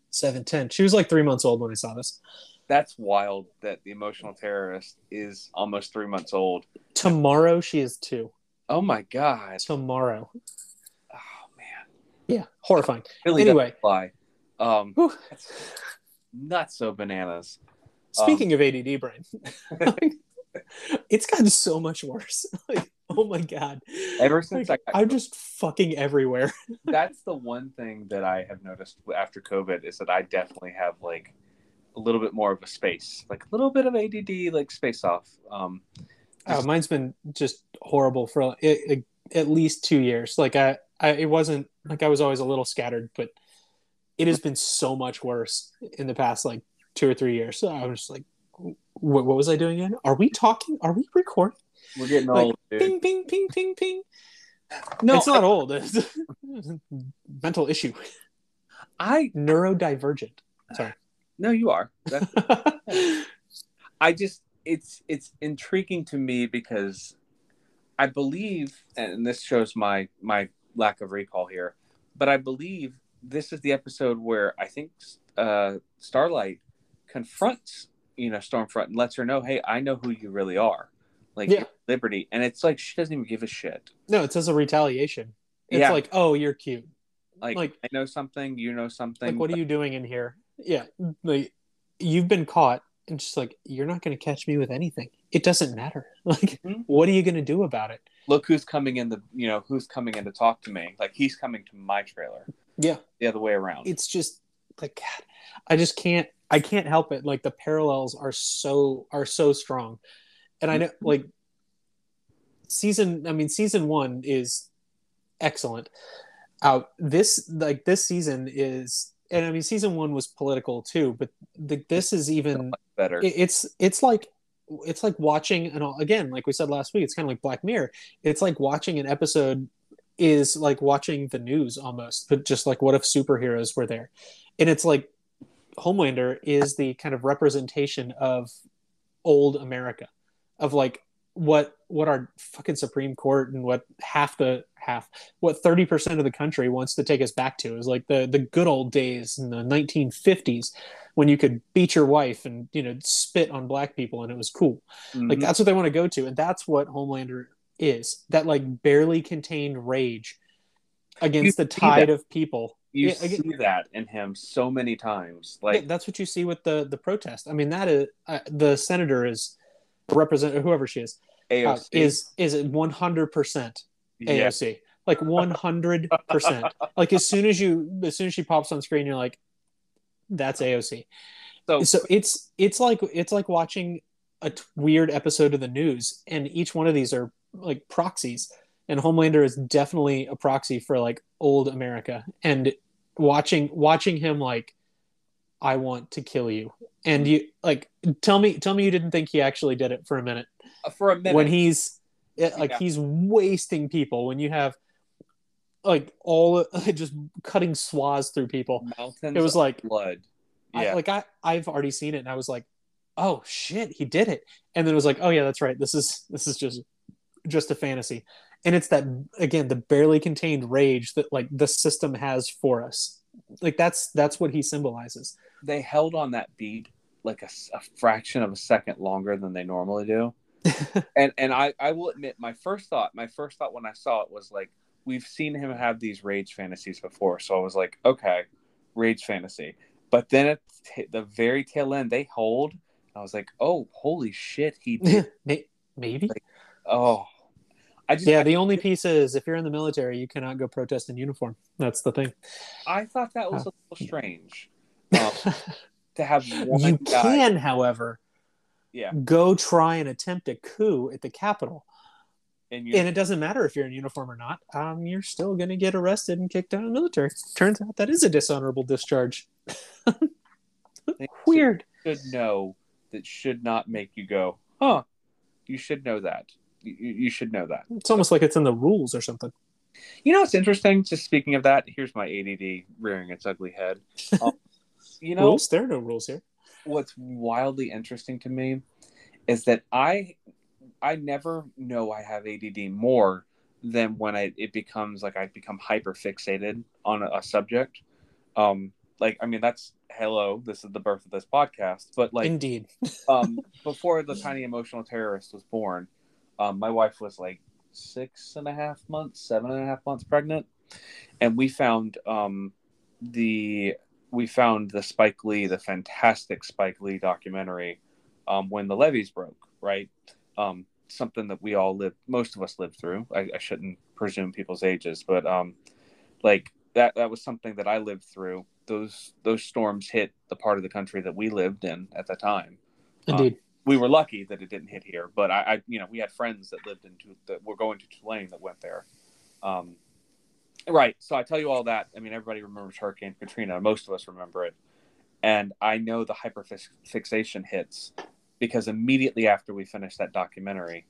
Seven, ten. She was like three months old when I saw this. That's wild that the emotional terrorist is almost three months old. Tomorrow she is two. Oh my god. Tomorrow. Oh man. Yeah. Horrifying. Really Anyway. fly. Um not so bananas. Speaking of ADD brain, it's gotten so much worse. Like, oh my god. Ever since Like, I got I'm just fucking everywhere. that's the one thing that I have noticed after COVID is that I definitely have like a little bit more of a space, like a little bit of ADD, like space off. Um, Oh, mine's been just horrible for it, it- at least two years. Like I, I, it wasn't like I was always a little scattered, but it has been so much worse in the past like two or three years. So I was just like, what, what was I doing again? Are we talking? Are we recording? We're getting Like, old, dude. Ping, ping, ping, ping, ping. No, it's not old. It's a mental issue, I neurodivergent. Sorry. No, you are. I just it's it's intriguing to me because I believe, and this shows my my lack of recall here, but I believe this is the episode where I think uh, Starlight confronts you know Stormfront and lets her know, hey, I know who you really are, like Yeah. Liberty, and it's like she doesn't even give a shit. no, it's as a retaliation. It's Yeah. like, oh, you're cute. Like, Like- I know something, you know something. like what are you doing in here yeah like you've been caught and just like you're not going to catch me with anything it doesn't matter like Mhm. what are you going to do about it Look who's coming in the you know who's coming in to talk to me. Like he's coming to my trailer, yeah the other way around. it's just like God, i just can't i can't help it like the parallels are so are so strong and i know like season i mean season one is excellent. Out this like this season is and i mean season one was political too but the, this is even Better. it- it's it's like it's like watching and again like we said last week it's kind of like black mirror. It's like watching an episode is like watching the news almost but just like what if superheroes were there? And it's like homelander is the kind of representation of old america of like what what our fucking supreme court and what half the half what 30% of the country wants to take us back to is like the the good old days in the 1950s when you could beat your wife and you know spit on black people and it was cool like Mhm. that's what they want to go to and that's what homelander is that like barely contained rage against You the tide that. of people you yeah, again- see that in him so many times. Yeah, Like that's what you see with the the protest i mean that is uh, the senator is represent whoever she is uh, is is 100% yeah. AOC. Like 100%. like as soon as you as soon as she pops on screen you're like that's AOC. So, So it's it's like it's like watching a t- weird episode of the news and each one of these are like proxies and Homelander is definitely a proxy for like old America and watching watching him like I want to kill you and you like tell me tell me you didn't think he actually did it for a minute. Uh, for a minute, when he's like Yeah. he's wasting people. When you have like all just cutting swaths through people. Mountains it was like blood. I, Yeah, like I I've already seen it and I was like oh shit he did it. And then it was like oh yeah that's right. This is this is just just a fantasy. And it's that again the barely contained rage that like the system has for us. Like that's that's what he symbolizes they held on that beat like a fraction of a second longer than they normally do. and and I I will admit, my first thought, my first thought when I saw it was like, we've seen him have these rage fantasies before, so I was like, okay, rage fantasy. But then at the very tail end, they hold. I was like, oh, holy shit, he did. May- maybe oh, I just yeah the only piece is if you're in the military you cannot go protest in uniform that's the thing I thought that was uh, a little strange um, to have you guy. can, however, Yeah. go try and attempt a coup at the Capitol, And and it doesn't matter if you're in uniform or not. Um, you're still going to get arrested and kicked out of the military. Turns out that is a dishonorable discharge. Weird. should know that should not make you go, huh? You should know that. You, you you should know that. It's almost like it's in the rules or something. You know it's interesting? Just speaking of that, here's my ADD rearing its ugly head. Um, you know, rules? There are no rules here. what's wildly interesting to me is that I I never know I have ADD more than when I it becomes like I become hyper fixated on a, a subject. Um, like I mean that's hello, this is the birth of this podcast. But like Indeed. um, before the tiny emotional terrorist was born, um, my wife was like six and a half months, seven and a half months pregnant, and we found um, the we found the Spike Lee, the fantastic Spike Lee documentary, um, when the levees broke, right? Um, something that we all lived, most of us lived through. I, I shouldn't presume people's ages, but um, like that that was something that I lived through. Those those storms hit the part of the country that we lived in at the time. Indeed. We were lucky that it didn't hit here, but I, I you know, we had friends that lived in that were going to Tulane that went there. Um, right. So I tell you all that. I mean, everybody remembers Hurricane Katrina. Most of us remember it, and I know the hyperfixation hits because immediately after we finished that documentary,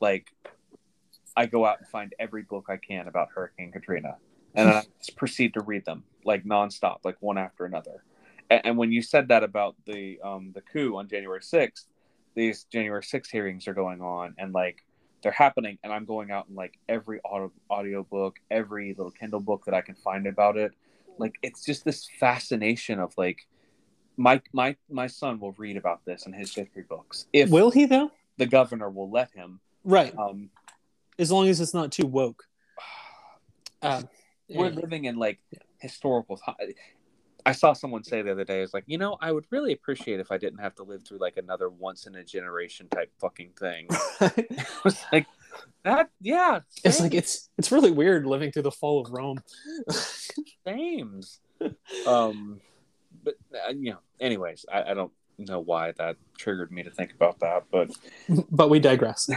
like I go out and find every book I can about Hurricane Katrina, and I just proceed to read them like nonstop, like one after another. And, and when you said that about the um, the coup on January sixth, these January sixth hearings are going on, and like they're happening, and I'm going out and like every audio audio book, every little Kindle book that I can find about it. Like it's just this fascination of like my my my son will read about this in his history books if Will he though? the governor will let him. Right. Um, As long as it's not too woke. Um, we're yeah. living in like historical ti- I saw someone say the other day, "Is like, you know, I would really appreciate if I didn't have to live through like another once in a generation type fucking thing." I was like, that, yeah, it's like it's it's really weird living through the fall of Rome. sames. um, but uh, you know, anyways, I, I don't know why that triggered me to think about that, but but we digress.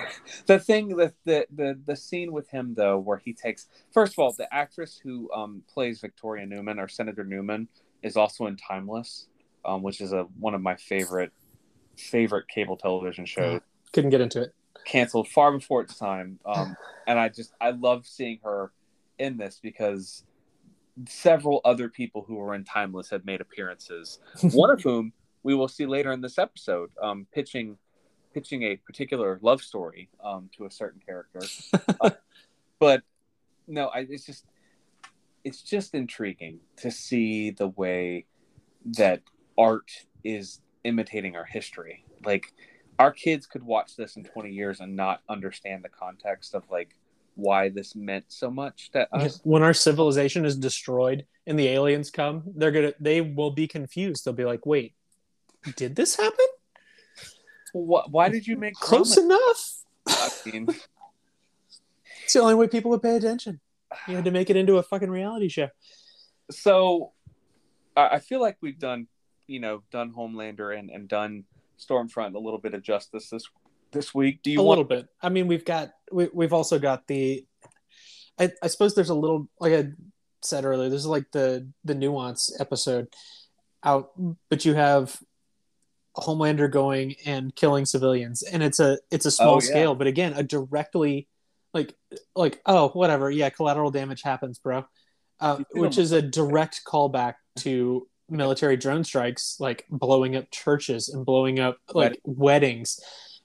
the thing that the, the the scene with him though where he takes first of all the actress who um plays victoria neuman or senator neuman is also in timeless um which is a one of my favorite favorite cable television shows Couldn't get into it. canceled far before its time um and i just i love seeing her in this because several other people who were in timeless have made appearances one of whom we will see later in this episode, um, pitching pitching a particular love story um, to a certain character. Uh, but no, I, it's just it's just intriguing to see the way that art is imitating our history. Like our kids could watch this in 20 years and not understand the context of like why this meant so much to us. when our civilization is destroyed and the aliens come, they're gonna they will be confused. They'll be like, "Wait, did this happen? Wh- why did you make Close enough." I mean, It's the only way people would pay attention. You had to make it into a fucking reality show. so I feel like we've done, you know, done Homelander and, and done Stormfront a little bit of justice this this week. Do you want a want? little bit. I mean, we've got we, we've also got the. I, I suppose there's a little like I said earlier. There's like the the nuance episode out, but you have Homelander going and killing civilians, and it's a it's a small Oh, yeah. scale, but again, a directly like like oh whatever. Yeah collateral damage happens, bro, uh, which is a direct callback to military drone strikes like blowing up churches and blowing up like weddings.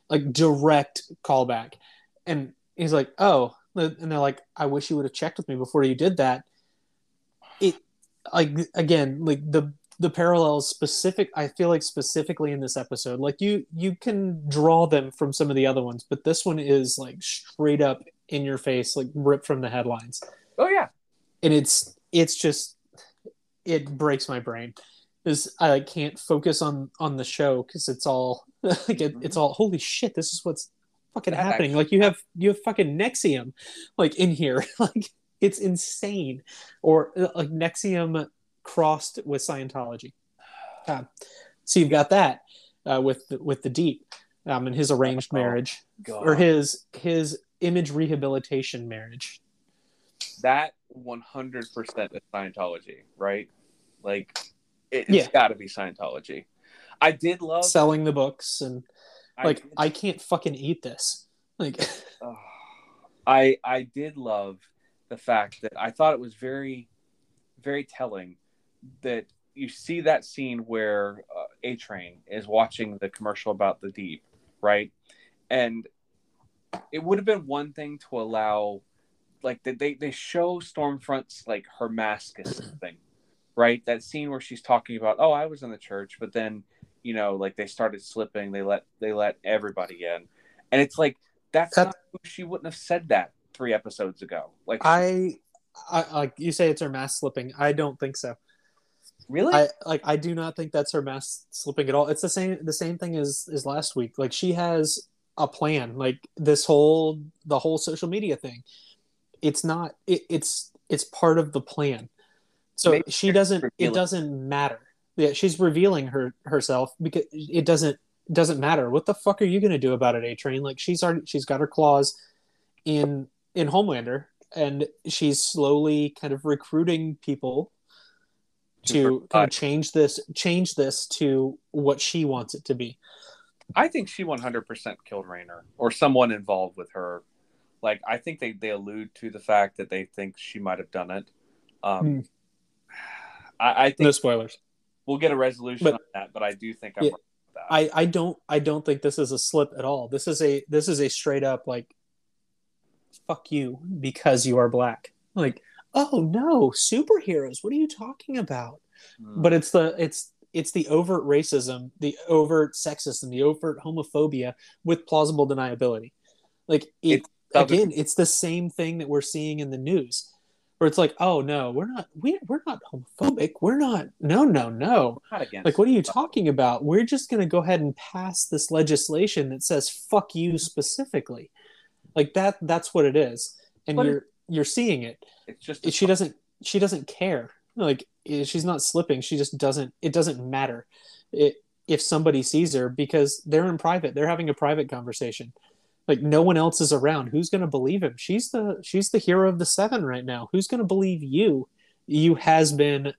Like direct callback. And he's like oh and they're like i wish you would have checked with me before you did that. It like again like the the parallels specific i feel like specifically in this episode like you you can draw them from some of the other ones but this one is like straight up in your face like ripped from the headlines. Oh yeah, and it's it's just it breaks my brain. Because I like, can't focus on on the show because it's all like it, it's all holy shit this is what's fucking That happening. actually- like you have you have fucking NXIVM like in here. Like it's insane. Or uh, like NXIVM crossed with Scientology. Uh, so you've got that uh, with the, with the deep um, and his arranged Oh, marriage. Or his his image rehabilitation marriage that one hundred percent is Scientology, right? Like, it, Yeah. it's got to be Scientology. I did love selling the books and like did- I can't fucking eat this. Like Oh, I I did love the fact that I thought it was very, very telling that you see that scene where uh, A Train is watching the commercial about the deep, right? And it would have been one thing to allow, like they they show Stormfront's like her mask is something, right? That scene where she's talking about, oh, I was in the church, but then you know, like they started slipping, they let they let everybody in, and it's like that's not, she wouldn't have said that three episodes ago. Like I, I like you say it's her mask slipping. I don't think so. Really? I like I do not think that's her mask slipping at all. It's the same the same thing as as last week. Like she has a plan. Like this whole the whole social media thing. It's not it, it's it's part of the plan. So Maybe she doesn't it doesn't matter. Yeah, she's revealing her herself because it doesn't doesn't matter. What the fuck are you going to do about it, A Train? Like she's already she's got her claws in in Homelander and she's slowly kind of recruiting people to kind of change this change this to what she wants it to be. I think she 100% killed Raynor or someone involved with her. Like I think they they allude to the fact that they think she might have done it. Um, hmm. I, I, think no spoilers. We'll get a resolution but, on that, but I do think I'm. Yeah, I I don't I don't think this is a slip at all. This is a this is a straight up like, fuck you because you are black. Like oh no, superheroes. What are you talking about? Mm. But it's the it's it's the overt racism, the overt sexism, the overt homophobia with plausible deniability. Like it, it's again, it's the same thing that we're seeing in the news, where it's like, oh no, we're not we we're not homophobic. We're not. No, no, no. Not Like, what are you talking about? We're just going to go ahead and pass this legislation that says "fuck you" mm-hmm. specifically. Like that. That's what it is, and but you're you're seeing it. It's just she doesn't she doesn't care. Like eh, she's not slipping. She just doesn't. It doesn't matter. It, if somebody sees her because they're in private. They're having a private conversation. Like no one else is around. Who's going to believe him? She's the she's the hero of the seven right now. Who's going to believe you? You has been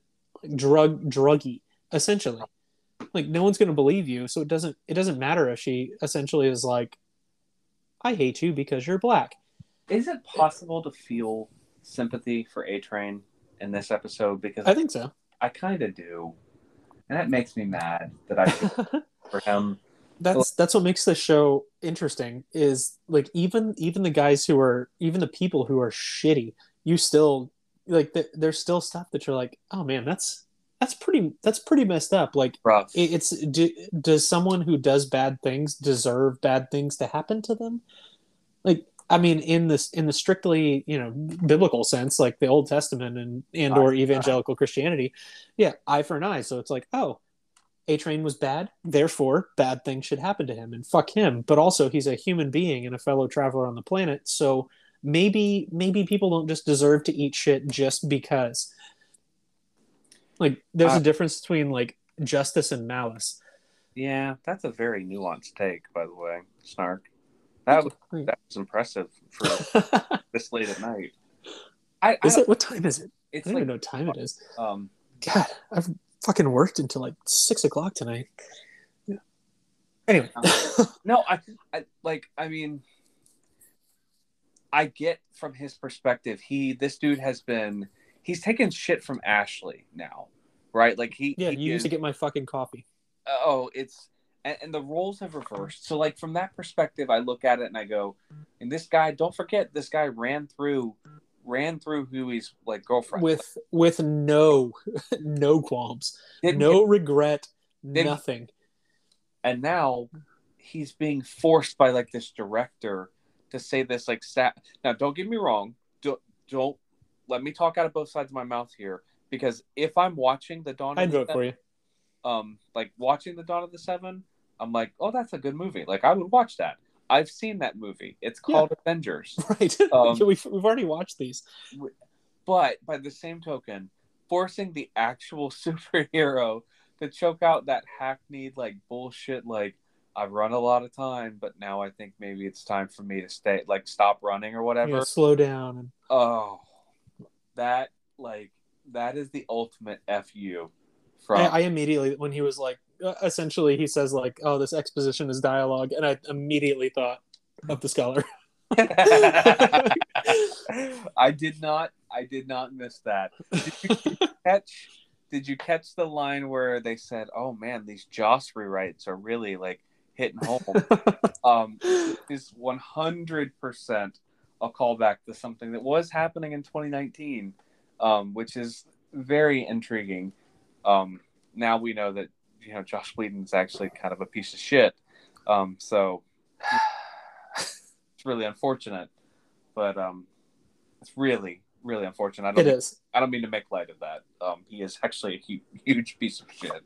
drug druggy essentially. Like no one's going to believe you. So it doesn't it doesn't matter if she essentially is like, I hate you because you're black. Is it possible to feel sympathy for A Train in this episode because I think so. I kind of do, and that makes me mad that I for him. That's that's what makes the show interesting. Is like even even the guys who are even the people who are shitty, you still like there's still stuff that you're like, oh man, that's that's pretty that's pretty messed up. Like Rough. it's do, does someone who does bad things deserve bad things to happen to them? Like I mean, in this in the strictly you know biblical sense, like the Old Testament and and or evangelical Christianity, yeah, eye for an eye. So it's like, oh, A Train was bad, therefore bad things should happen to him, and fuck him. But also, he's a human being and a fellow traveler on the planet. So maybe maybe people don't just deserve to eat shit just because. Like, there's uh, a difference between like justice and malice. Yeah, that's a very nuanced take, by the way, Snark. That was, that was impressive for this late at night. I, is I it? What time is it? It's I don't like, even know what time it is. Um, God, I've fucking worked until like six o'clock tonight. Yeah. Anyway, no, I, I like. I mean, I get from his perspective. He, this dude, has been. He's taken shit from Ashley now, right? Like he. Yeah, he you used to get my fucking coffee. Oh, it's and, and, the roles have reversed. So like from that perspective, I look at it and I go, and this guy, don't forget, this guy ran through ran through Hughie's like girlfriend with with no no qualms, no regret, nothing. And now he's being forced by like this director to say this like sat. Now, don't get me wrong. Don't don't let me talk out of both sides of my mouth here because if I'm watching the Dawn, I'd vote for you. Um, like watching the Dawn of the Seven, I'm like, oh, that's a good movie. Like I would watch that. I've seen that movie. It's called yeah. Avengers. Right. Um, we've we've already watched these. But by the same token, forcing the actual superhero to choke out that hackneyed like bullshit like I've run a lot of time, but now I think maybe it's time for me to stay like stop running or whatever. Yeah, slow down. And... Oh, that like that is the ultimate fu. From I, I immediately when he was like, uh, essentially he says like, "Oh, this exposition is dialogue," and I immediately thought of the scholar. I did not. I did not miss that. Did you catch? Did you catch the line where they said, "Oh man, these Joss rewrites are really like hitting home"? um, is one hundred percent a callback to something that was happening in 2019, um, which is very intriguing. Um, now we know that you know Joss Whedon's actually kind of a piece of shit. Um, so it's really unfortunate, but um, it's really really unfortunate. I don't It mean, is. I don't mean to make light of that. Um, he is actually a hu- huge piece of shit.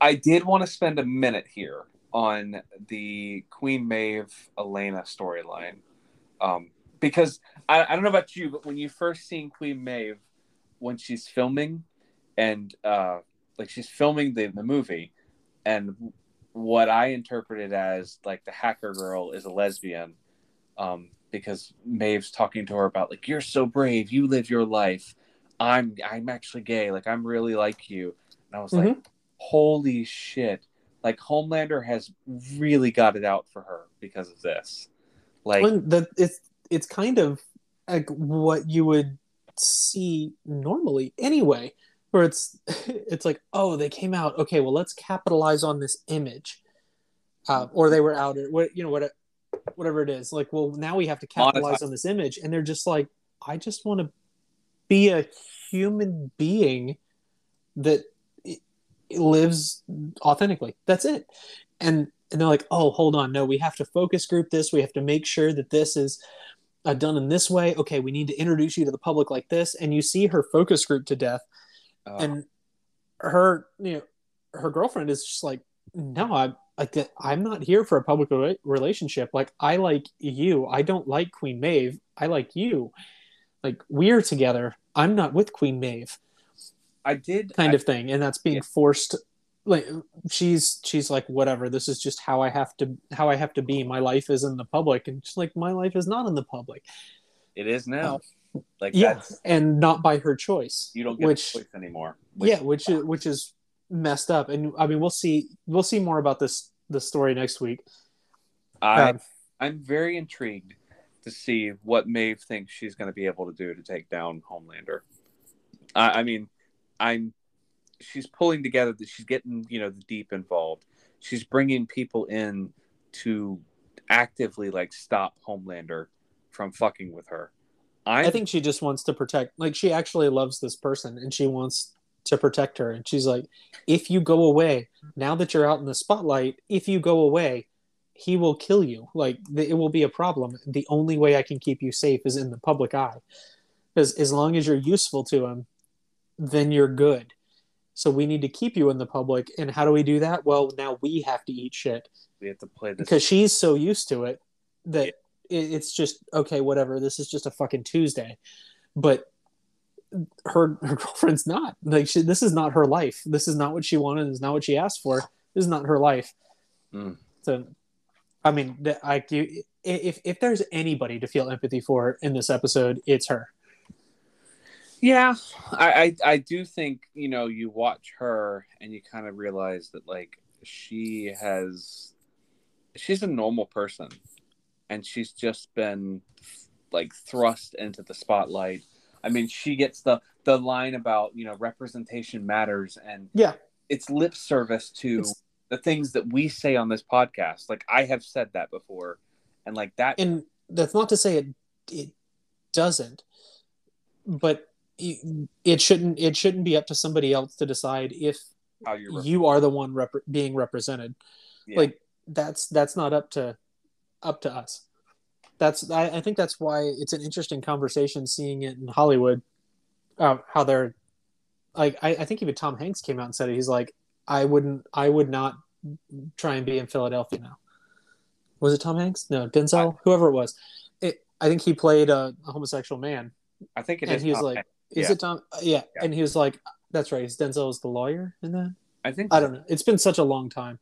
I did want to spend a minute here on the Queen Maeve Elena storyline, um, because I, I don't know about you, but when you first seen Queen Maeve when she's filming, and uh, like she's filming the the movie, and what I interpreted as like the hacker girl is a lesbian, um, because Maeve's talking to her about like you're so brave, you live your life. I'm I'm actually gay, like I'm really like you. And I was like, holy shit! Like Homelander has really got it out for her because of this. Like Well, the, it's it's kind of like what you would see normally anyway where it's it's like oh they came out. Okay well let's capitalize on this image. Uh, or they were out or what you know what whatever it is. Like well now we have to capitalize on this image. And they're just like i just want to be a human being that lives authentically. That's it. And and they're like oh hold on. No we have to focus group this. We have to make sure that this is uh, done in this way. Okay we need to introduce you to the public like this. And you see her focus group to death. And her you know her girlfriend is just like no i'm like i'm not here for a public rela- relationship. Like i like you. I don't like queen maeve. I like you. Like we're together. I'm not with queen maeve. I did kind I- of thing. And that's being Yeah. forced like she's she's like whatever this is just how i have to how i have to be my life is in the public and she's like my life is not in the public It is now. Like yeah and not by her choice you don't get which a choice anymore. Which- yeah which is which is messed up and i mean we'll see we'll see more about this this story next week I Um, I'm very intrigued to see what Maeve thinks she's going to be able to do to take down Homelander. I, I mean, I'm she's pulling together that she's getting you know the deep involved. She's bringing people in to actively like stop Homelander from fucking with her. I'm, i think she just wants to protect like she actually loves this person and she wants to protect her. And she's like if you go away now that you're out in the spotlight if you go away he will kill you. Like it will be a problem. The only way i can keep you safe is in the public eye. Because as long as you're useful to him then you're good so we need to keep you in the public. And how do we do that? Well now we have to eat shit. We have to play this. because she's so used to it that it, it's just okay whatever. This is just a fucking tuesday. But her her girlfriend's not. Like she, this is not her life. This is not what she wanted. This is not what she asked for. This is not her life. Mm. so i mean i if if there's anybody to feel empathy for in this episode it's her Yeah, I, I I do think you know you watch her and you kind of realize that like she has she's a normal person and she's just been like thrust into the spotlight. I mean, she gets the the line about you know representation matters and yeah it's lip service to It's- the things that we say on this podcast. Like I have said that before, and like that and that's not to say it it doesn't but it, it shouldn't it shouldn't be up to somebody else to decide if you are the one rep- being represented. Yeah. like that's that's not up to up to us. That's I, I think that's why it's an interesting conversation seeing it in hollywood uh, how they're like I, I think even tom hanks came out and said it. He's like i wouldn't i would not try and be in philadelphia now. Was it tom hanks? No denzel whoever it was. It, i think he played a, a homosexual man. I think it and is he was Tom like Hanks. Is Yeah. it tom uh, yeah. Yeah. and he was like that's right denzel is the lawyer in that I think i don't know it's been such a long time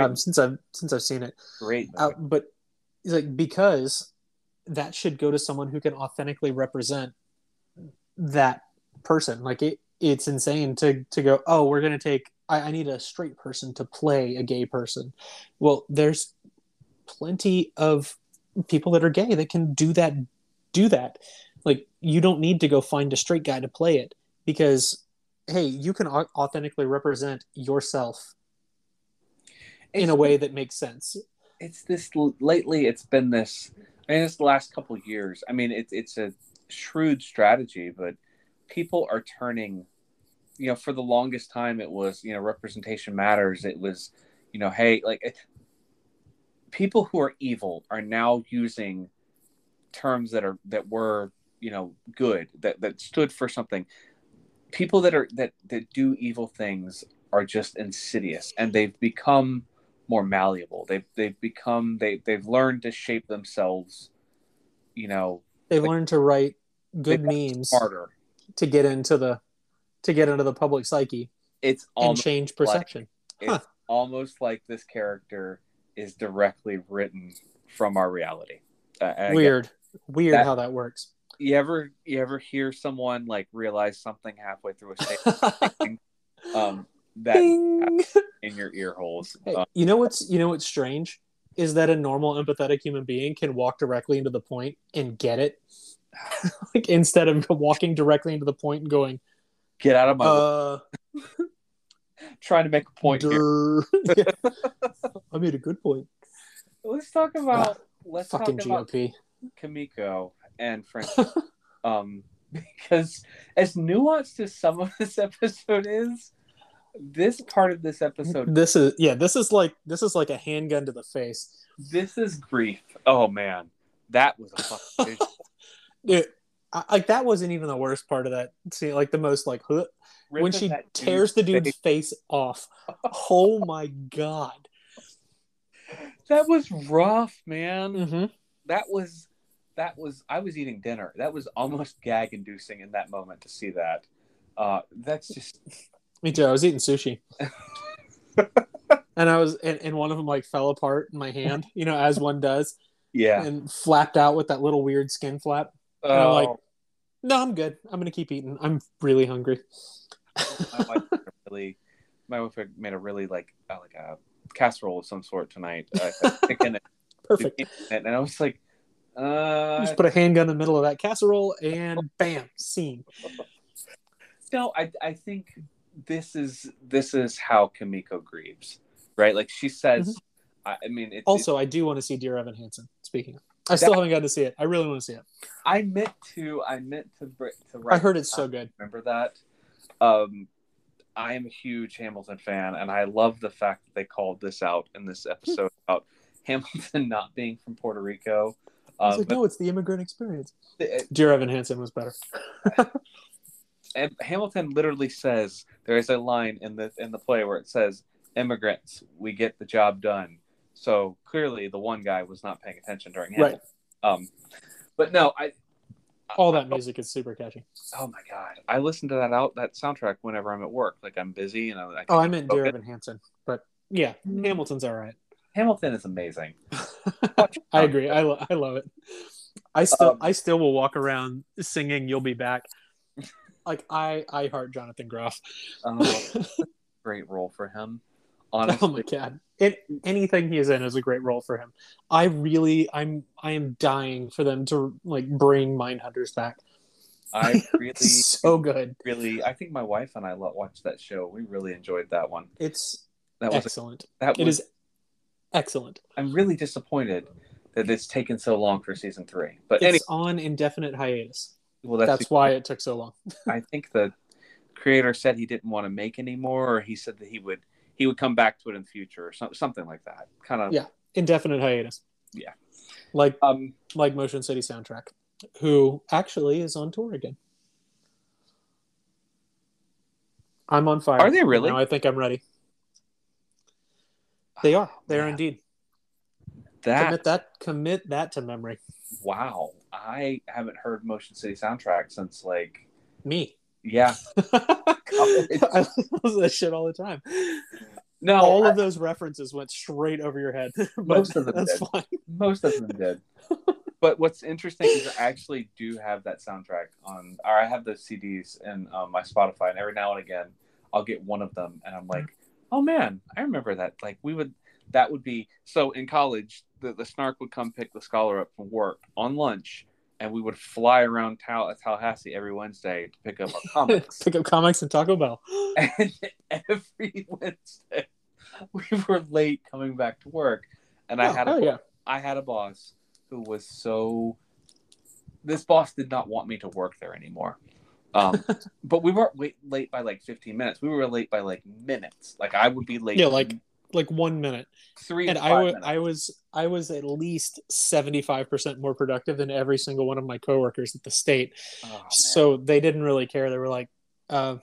um, since I've since I've seen it. great. Uh, but he's like because that should go to someone who can authentically represent that person. Like it, it's insane to to go. Oh, we're gonna take. I, I need a straight person to play a gay person. Well, there's plenty of people that are gay that can do that do that like you don't need to go find a straight guy to play it because hey you can authentically represent yourself in a way that makes sense. It's this lately it's been this i mean it's the last couple of years i mean it's it's a shrewd strategy but people are turning you know for the longest time it was you know representation matters. It was you know hey like people who are evil are now using terms that are that were you know good that that stood for something people that are that that do evil things are just insidious and they've become more malleable they've they've become they they've learned to shape themselves you know they've like, learned to write good memes harder to get into the to get into the public psyche it's and change perception like, huh. it's almost like this character is directly written from our reality. Uh, Weird, weird that, how that works. You ever you ever hear someone like realize something halfway through a statement? um, that in your ear holes. Hey, um, you know what's you know what's strange is that a normal empathetic human being can walk directly into the point and get it, like instead of walking directly into the point and going, "Get out of my." Uh, trying to make a point here. I made a good point. Let's talk about let's fucking talk about GOP. Kimiko and French. um, because as nuanced as some of this episode is, this part of this episode this is yeah this is like this is like a handgun to the face this is grief oh man that was a fucking Dude, I, like that wasn't even the worst part of that scene like the most like huh, when she tears the dude's face. face off. oh my god, that was rough, man. Mm-hmm. That was that was. I was eating dinner. That was almost gag inducing in that moment to see that. Uh, that's just. Me too. I was eating sushi. and I was, and, and one of them like fell apart in my hand, you know, as one does. Yeah. And flapped out with that little weird skin flap. And I'm like, oh. no, I'm good. I'm gonna keep eating. I'm really hungry my wife really, my wife made a really like uh, like a casserole of some sort tonight. Uh, chicken Perfect. And I was like, uh, just put a handgun in the middle of that casserole and bam, scene. No, I I think this is this is how Kimiko grieves, right? Like she says. Mm-hmm. I, I, mean, it's, also, it's, I do want to see Dear Evan Hansen. Speaking, of. I still that, haven't gotten to see it. I really want to see it. I meant to. I meant to. to write I heard it's so good. Remember that? Um, I am a huge Hamilton fan, and I love the fact that they called this out in this episode about Hamilton not being from Puerto Rico. Um, like, no, it's the immigrant experience. It, Dear Evan Hansen was better. and Hamilton literally says there is a line in the in the play where it says, "Immigrants, we get the job done." So clearly, the one guy was not paying attention during Hamilton. Right. Um, but no, I all that music is super catchy. Oh my god, I listen to that out that soundtrack whenever I'm at work. Like I'm busy and I. I oh, I'm meant Dear Evan Hansen, but yeah, mm. Hamilton's all right. Hamilton is amazing. I agree. I, lo- I love it. I still um, I still will walk around singing "You'll Be Back." Like I I heart Jonathan Groff. Oh, great role for him. Honestly. Oh my god! It, anything he is in is a great role for him. I really, I'm, I am dying for them to like bring Mindhunters back. I really, so good. Really, I think my wife and I watched that show. We really enjoyed that one. It's that was excellent. A, that was, it is excellent. I'm really disappointed that it's taken so long for season three. But it's anyway, on indefinite hiatus. Well, that's, that's why it took so long. I think the creator said he didn't want to make anymore, or he said that he would he would come back to it in the future or something like that. Kind of yeah, indefinite hiatus. Yeah, like um like Motion City Soundtrack, who actually is on tour again. I'm on fire. Are they really? Now I think I'm ready. They are. They are indeed. That commit that commit that to memory. Wow, I haven't heard Motion City Soundtrack since like me. Yeah. I listen to that shit all the time. No, all I, of those references went straight over your head. most of them that's did. Fine. Most of them did. but what's interesting is I actually do have that soundtrack on, or I have those CDs in um, my Spotify, and every now and again I'll get one of them, and I'm like, oh man, I remember that. Like we would, that would be so in college the, the snark would come pick the scholar up from work on lunch and we would fly around Tal- uh, Tallahassee every Wednesday to pick up our comics. Pick up comics and Taco Bell. and every Wednesday we were late coming back to work. And I Oh, had a yeah. I had a boss who was so this boss did not want me to work there anymore. Um, but we weren't wait, late by like 15 minutes. We were late by like minutes. Like I would be late. Yeah, like like one minute. three And I was minutes. I was I was at least seventy five percent more productive than every single one of my coworkers at the state. Oh, so they didn't really care. They were like, uh,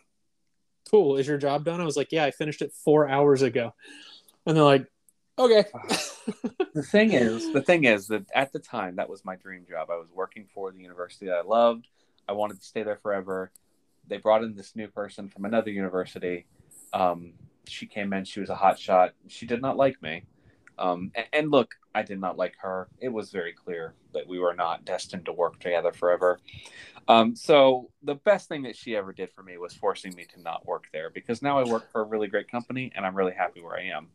"Cool, is your job done?" I was like, "Yeah, I finished it four hours ago," and they're like, "Okay." the thing is, the thing is that at the time that was my dream job. I was working for the university that I loved. I wanted to stay there forever. They brought in this new person from another university. Um, she came in. She was a hot shot. She did not like me. Um, and, and look, I did not like her. It was very clear that we were not destined to work together forever. Um, so the best thing that she ever did for me was forcing me to not work there because now I work for a really great company and I'm really happy where I am.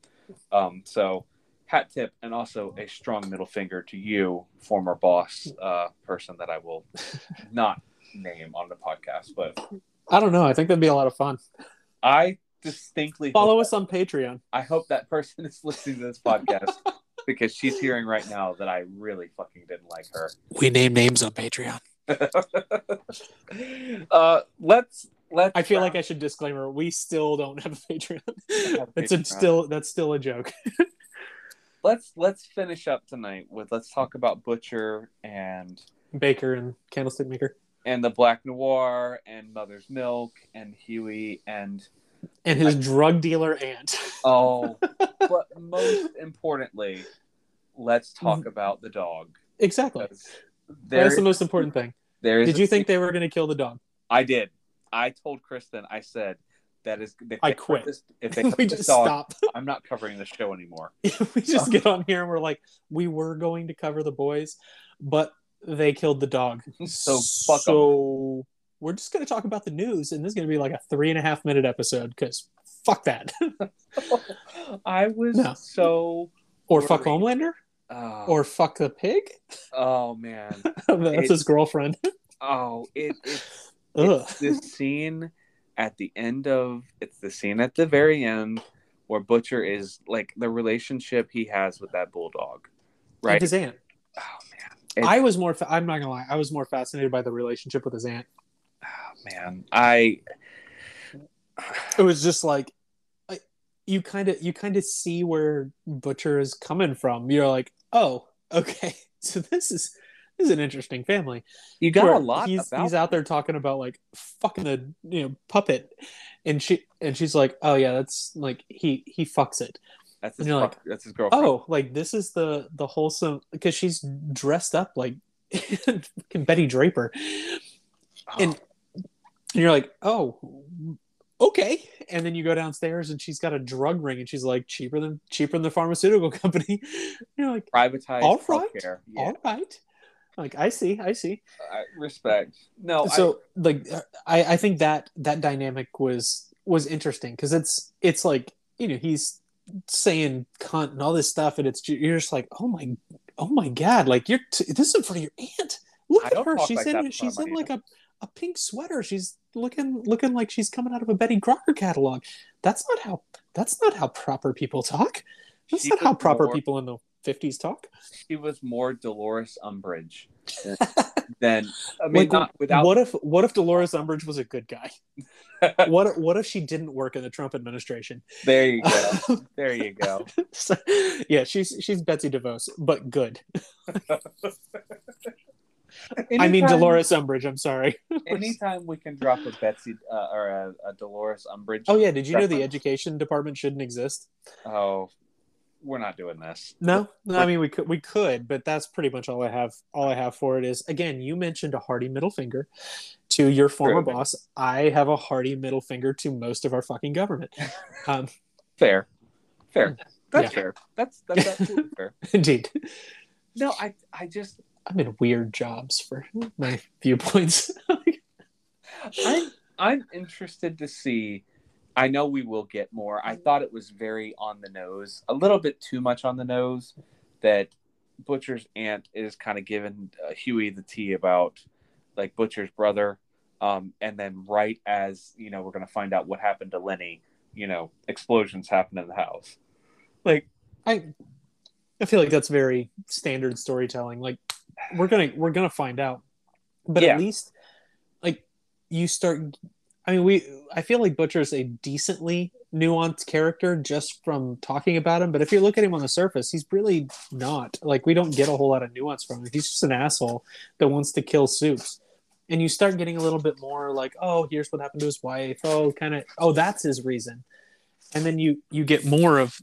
Um, so hat tip and also a strong middle finger to you, former boss uh, person that I will not name on the podcast, but I don't know. I think that'd be a lot of fun. I distinctly Follow hope, us on Patreon. I hope that person is listening to this podcast because she's hearing right now that I really fucking didn't like her. We name names on Patreon. uh, let's let's. I feel like I should disclaimer: we still don't have a Patreon. have a It's a, still that's still a joke. let's let's finish up tonight with let's talk about Butcher and Baker and Candlestick Maker, and the Black Noir and Mother's Milk and Hughie and and his drug dealer aunt. oh, but most importantly, let's talk Mm-hmm. about the dog. exactly. There, That's the most important thing. there is Did you think they were going to kill the dog? I did. I told Kristen. I said that is. I quit. This, if they we just dog, stop. I'm not covering the show anymore. we just get on here and we're like, we were going to cover the boys, but they killed the dog. So fuck 'em. So we're just going to talk about the news, and this is going to be like a three and a half minute episode because fuck that. I was No. so. or fuck Homelander, Oh, or fuck the pig. oh man. That's his girlfriend. Oh, it, it's it's this scene at the end of it's the scene at the very end where Butcher is like the relationship he has with that bulldog, right? his aunt. oh I was more. Fa- I'm not gonna lie. I was more fascinated by the relationship with his aunt. oh, man, I It was just like, I, you kind of you kind of see where Butcher is coming from. You're like, oh, okay. So this is this is an interesting family. you got a lot He's he's out there talking about like fucking the you know puppet, and she and she's like, oh yeah, that's like he he fucks it. That's his and you're that's his girlfriend. Oh, like this is the the wholesome because she's dressed up like Betty Draper, Oh, and you're like, oh, okay. And then you go downstairs and she's got a drug ring and she's like cheaper than cheaper than the pharmaceutical company. you're like, privatized All right, yeah. all right. Like I see, I see. I respect. No, so like I I think that that dynamic was was interesting because it's it's like you know he's saying cunt and all this stuff and it's you're just like oh my oh my god like you're t- this is of your aunt. Look I at her. she's like in she's in like a, a pink sweater. She's looking looking like she's coming out of a Betty Crocker catalog. That's not how that's not how proper people talk. That's She not how proper more- people in the 50s talk. She was more Dolores Umbridge than, than I mean, like not without. what if what if Dolores Umbridge was a good guy what what if she didn't work in the Trump administration there you go. There you go. So, yeah, she's she's Betsy DeVos, but good. I mean Dolores Umbridge. I'm sorry. Anytime we can drop a Betsy uh, or a, a Dolores Umbridge. Oh yeah, did you know the education department shouldn't exist? Oh, we're not doing this. No, no. I mean we could we could, but that's pretty much all I have. All I have for it is again, you mentioned a hearty middle finger to your former True. boss. I have a hearty middle finger to most of our fucking government. Um, Fair, fair. That's Yeah. fair. That's that's absolutely fair. indeed, No, I I just I'm in weird jobs for my viewpoints. I'm I'm interested to see I know we will get more. I thought it was very on the nose, a little bit too much on the nose. That Butcher's aunt is kind of giving uh, Hughie the tea about like Butcher's brother, um, and then right as you know we're gonna find out what happened to Lenny, you know, explosions happen in the house. Like I I feel like that's very standard storytelling. Like we're gonna we're gonna find out, but Yeah. at least like you start. I mean, we. I feel like Butcher's a decently nuanced character just from talking about him. But if you look at him on the surface, he's really not. Like we don't get a whole lot of nuance from him. He's just an asshole that wants to kill Supes. And you start getting a little bit more like, oh, here's what happened to his wife. Oh, kind of. Oh, that's his reason. And then you you get more of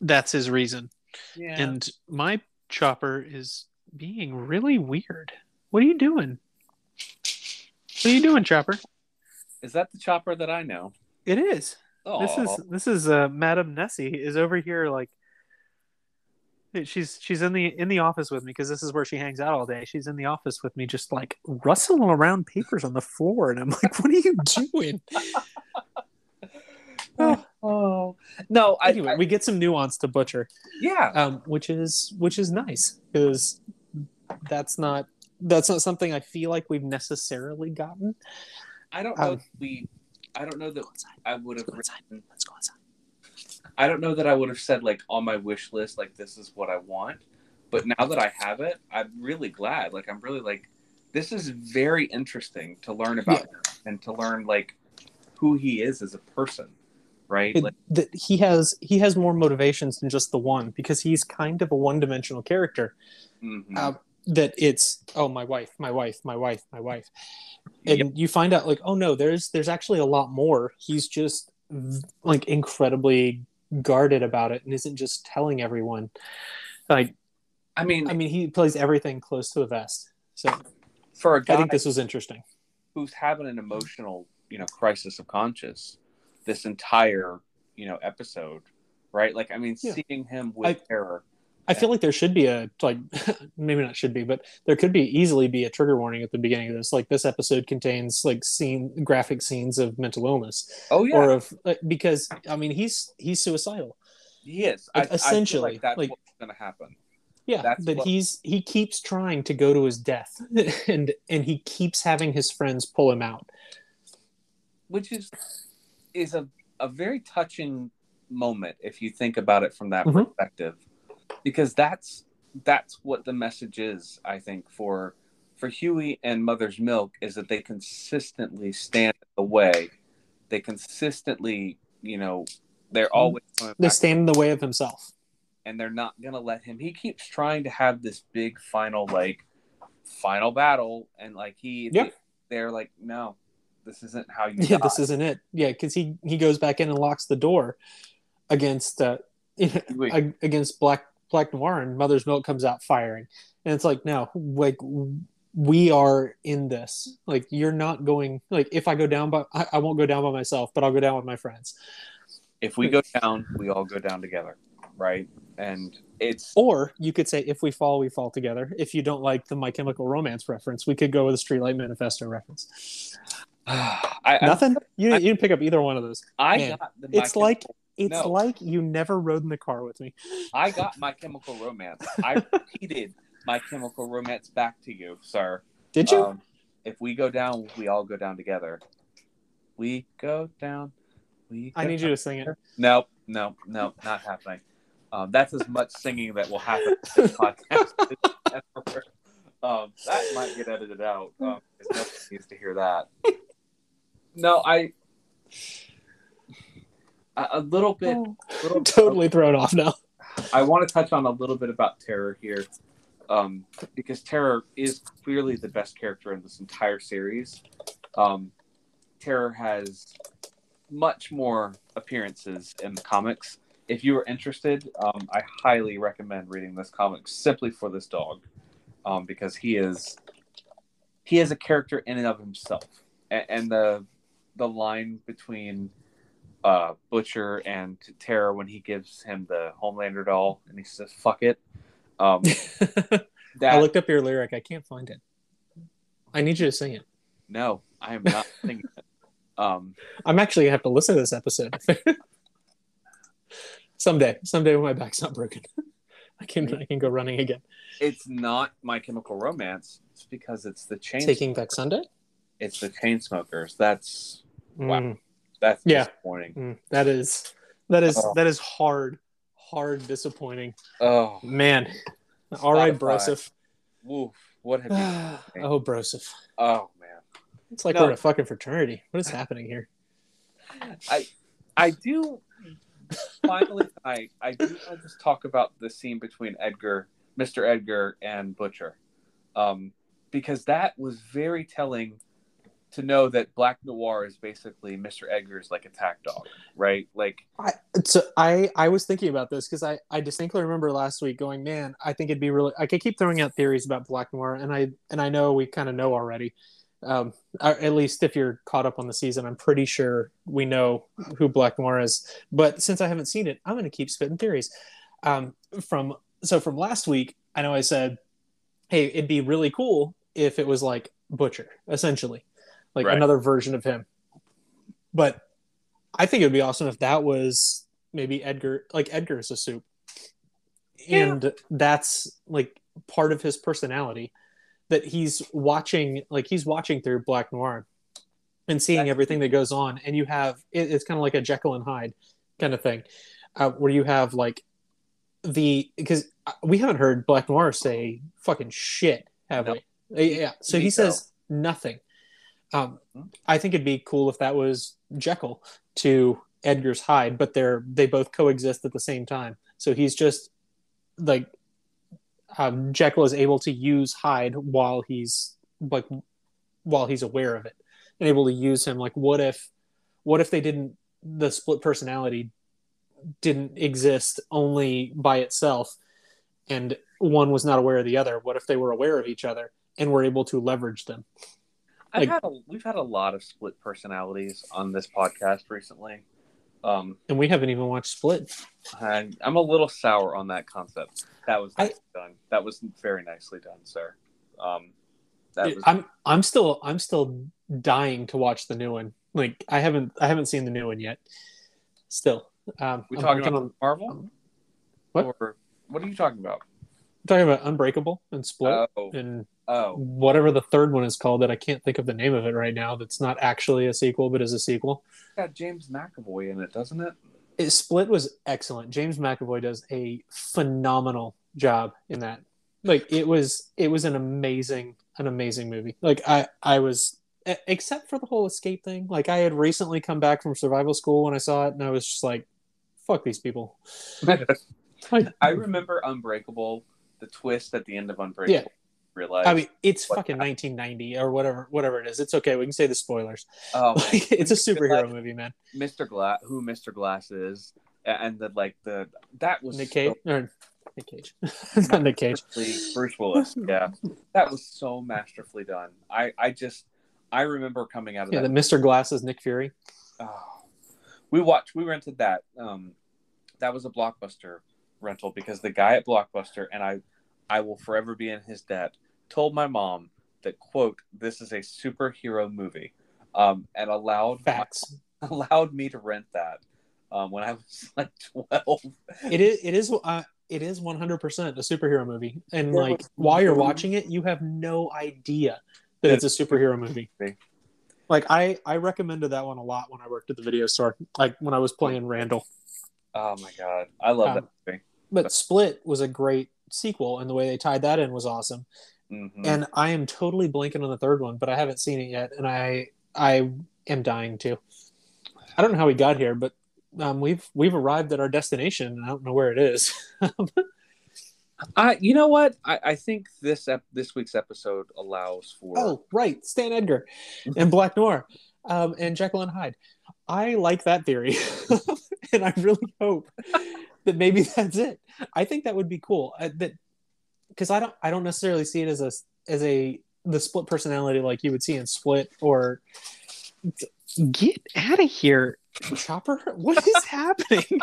that's his reason. yeah, And my chopper is being really weird. What are you doing? What are you doing, Chopper? Is that the chopper that I know? It is. Oh, This is this is uh, Madame Nessie is over here like she's she's in the in the office with me because this is where she hangs out all day. She's in the office with me, just like rustling around papers on the floor, and I'm like, "What are you doing?" Oh, oh no. I, anyway, I- we get some nuance to Butcher. yeah, um, which is which is nice because that's not that's not something I feel like we've necessarily gotten. I don't know. um, if we, I don't know that I would have Let's go inside. written. Let's go inside. I don't know that I would have said like on my wish list like this is what I want. But now that I have it, I'm really glad. Like I'm really like this is very interesting to learn about him and to learn like who he is as a person, right? It- like that he has he has more motivations than just the one because he's kind of a one dimensional character. mhm. uh, That it's oh my wife, my wife, my wife, my wife, and Yep. you find out like oh no, there's there's actually a lot more. He's just like incredibly guarded about it and isn't just telling everyone. Like I mean, I mean, he plays everything close to the vest. So for a guy I think this was interesting. who's having an emotional, you know, crisis of conscience this entire, you know, episode, right? Like I mean, Yeah. seeing him with I- terror. I feel like there should be a like maybe not should be, but there could be easily be a trigger warning at the beginning of this. Like this episode contains like scene graphic scenes of mental illness Oh yeah, or of because I mean he's he's suicidal. he is. like, I, I essentially, like that's like- what's going to happen. Yeah, That's that what- he's he keeps trying to go to his death and and he keeps having his friends pull him out. which is is a, a very touching moment if you think about it from that Mhm. perspective because that's that's what the message is i think for for hughie and mother's milk is that they consistently stand in the way they consistently you know they're always They stand in the way of himself. and they're not gonna let him he keeps trying to have this big final like final battle and like he Yeah. they're like no this isn't how you Yeah, die." this isn't it. Yeah, because he he goes back in and locks the door against uh against Black Black Noir, and Mother's Milk comes out firing, and it's like no, like we are in this. Like you're not going. Like if I go down, by I, I won't go down by myself, but I'll go down with my friends. if we go down, we all go down together, right? And it's Or you could say if we fall, we fall together. If you don't like the My Chemical Romance reference, we could go with a Streetlight Manifesto reference. I, I, Nothing. You didn't, you didn't pick up either one of those. I Man, got the My It's like it's No. like you never rode in the car with me. I got my chemical romance. I repeated my chemical romance back to you, sir. Did you? Um, if we go down, we all go down together. We go down. We. I go need you to sing it. Nope, no, no, not happening. Um, that's as much singing that will happen in this podcast. um, that might get edited out. Um, nobody needs to hear that. No, I a, a little bit. Little, totally thrown off now. I want to touch on a little bit about Terror here, um, because Terror is clearly the best character in this entire series. Um, Terror has much more appearances in the comics. If you are interested, um, I highly recommend reading this comic simply for this dog, um, because he is he is a character in and of himself, and, and the the line between uh, Butcher and Terror when he gives him the Homelander doll and he says "fuck it." Um, I looked up your lyric. I can't find it. I need you to sing it. no, I am not singing it. Um, I'm actually gonna have to listen to this episode someday. Someday when my back's not broken, I can I can go running again. it's not My Chemical Romance. It's because it's the chain. Taking back Sunday. It's the Chainsmokers. That's Wow. Mm, that's Yeah. disappointing. mm, that is that is Oh. that is hard, hard disappointing. Oh, Man. All right, Spotify. Broseph. woof! What have you? oh, Broseph. Oh man. It's like No. we're in a fucking fraternity. What is happening here? I I do finally I I do want to just talk about the scene between Edgar, Mr. Edgar and Butcher. Um because that was very telling to know that Black Noir is basically Mr. Edgar's like attack dog, right? Like I so I I was thinking about this because I I distinctly remember last week going, man, I think it'd be really. I could keep throwing out theories about Black Noir, and I and I know we kind of know already. Um, at least if you're caught up on the season, I'm pretty sure we know who Black Noir is. But since I haven't seen it, I'm going to keep spitting theories. Um, from so from last week, I know I said, hey, it'd be really cool if it was like Butcher, essentially, like Right. another version of him. But I think it would be awesome if that was maybe Edgar, like Edgar's a supe, and that's like part of his personality that he's watching, like he's watching through Black Noir and seeing That's- everything that goes on, and you have it, it's kind of like a Jekyll and Hyde kind of thing, uh, where you have like the because we haven't heard Black Noir say fucking shit, have No. we? Uh, Yeah, so he Nico. says nothing. Um, Hmm. I think it'd be cool if that was Jekyll to Edgar's Hyde, but they're they both coexist at the same time. So he's just like um, Jekyll is able to use Hyde while he's like while he's aware of it and able to use him. Like, what if what if they didn't the split personality didn't exist only by itself and one was not aware of the other? What if they were aware of each other and were able to leverage them? I've Like- had a, we've had a lot of split personalities on this podcast recently. Um, And we haven't even watched Split. and I'm a little sour on that concept. That was I- done. That was very nicely done, sir. Um, that was I'm I'm still I'm still dying to watch the new one. Like I haven't I haven't seen the new one yet. Still, um, we I'm talking about on Marvel? What? Or what are you talking about? Talking about Unbreakable and Split Oh, and oh, whatever the third one is called that I can't think of the name of it right now. That's not actually a sequel, but is a sequel. it's got James McAvoy in it, doesn't it? It, Split was excellent. James McAvoy does a phenomenal job in that. Like it was it was an amazing an amazing movie. Like I I was except for the whole escape thing. Like I had recently come back from survival school when I saw it and I was just like fuck these people. I remember Unbreakable, the twist at the end of Unbreakable. Yeah. Realize, I mean, it's fucking 1990 or whatever whatever it is. It's okay. We can say the spoilers. oh, Like, it's a superhero Like, movie, man. Mr. Glass, who Mr. Glass is, and the like the that was Nick so Cage or Nick Cage. It's not Nick Cage. Bruce Willis. Yeah, that was so masterfully done. I I just I remember coming out of Yeah, that. the Mr. Glass is Nick Fury. Oh, we watched. We rented that. Um, that was a blockbuster rental because the guy at Blockbuster and I, I will forever be in his debt. Told my mom that quote this is a superhero movie, um, and allowed Facts. allowed me to rent that um, when I was like twelve. It is. It is. Uh, it is 100% a superhero movie, and There like was while you're watching it, you have no idea that Yeah. it's a superhero movie. Movie. Like I, I recommended that one a lot when I worked at the video store. Like when I was playing Randall. Oh my god, I love Um, that movie. But Split was a great sequel, and the way they tied that in was awesome. Mhm. And I am totally blanking on the third one, but I haven't seen it yet, and I I am dying to. I don't know how we got here, but um, we've we've arrived at our destination. and I don't know where it is. I, you know what? I, I think this ep- this week's episode allows for. oh, right, Stan Edgar and Black Noir, um, and Jekyll and Hyde. I like that theory, and I really hope that maybe that's it. I think that would be cool. Uh, that because I don't I don't necessarily see it as a as a the split personality like you would see in Split or get out of here, Chopper. What is happening?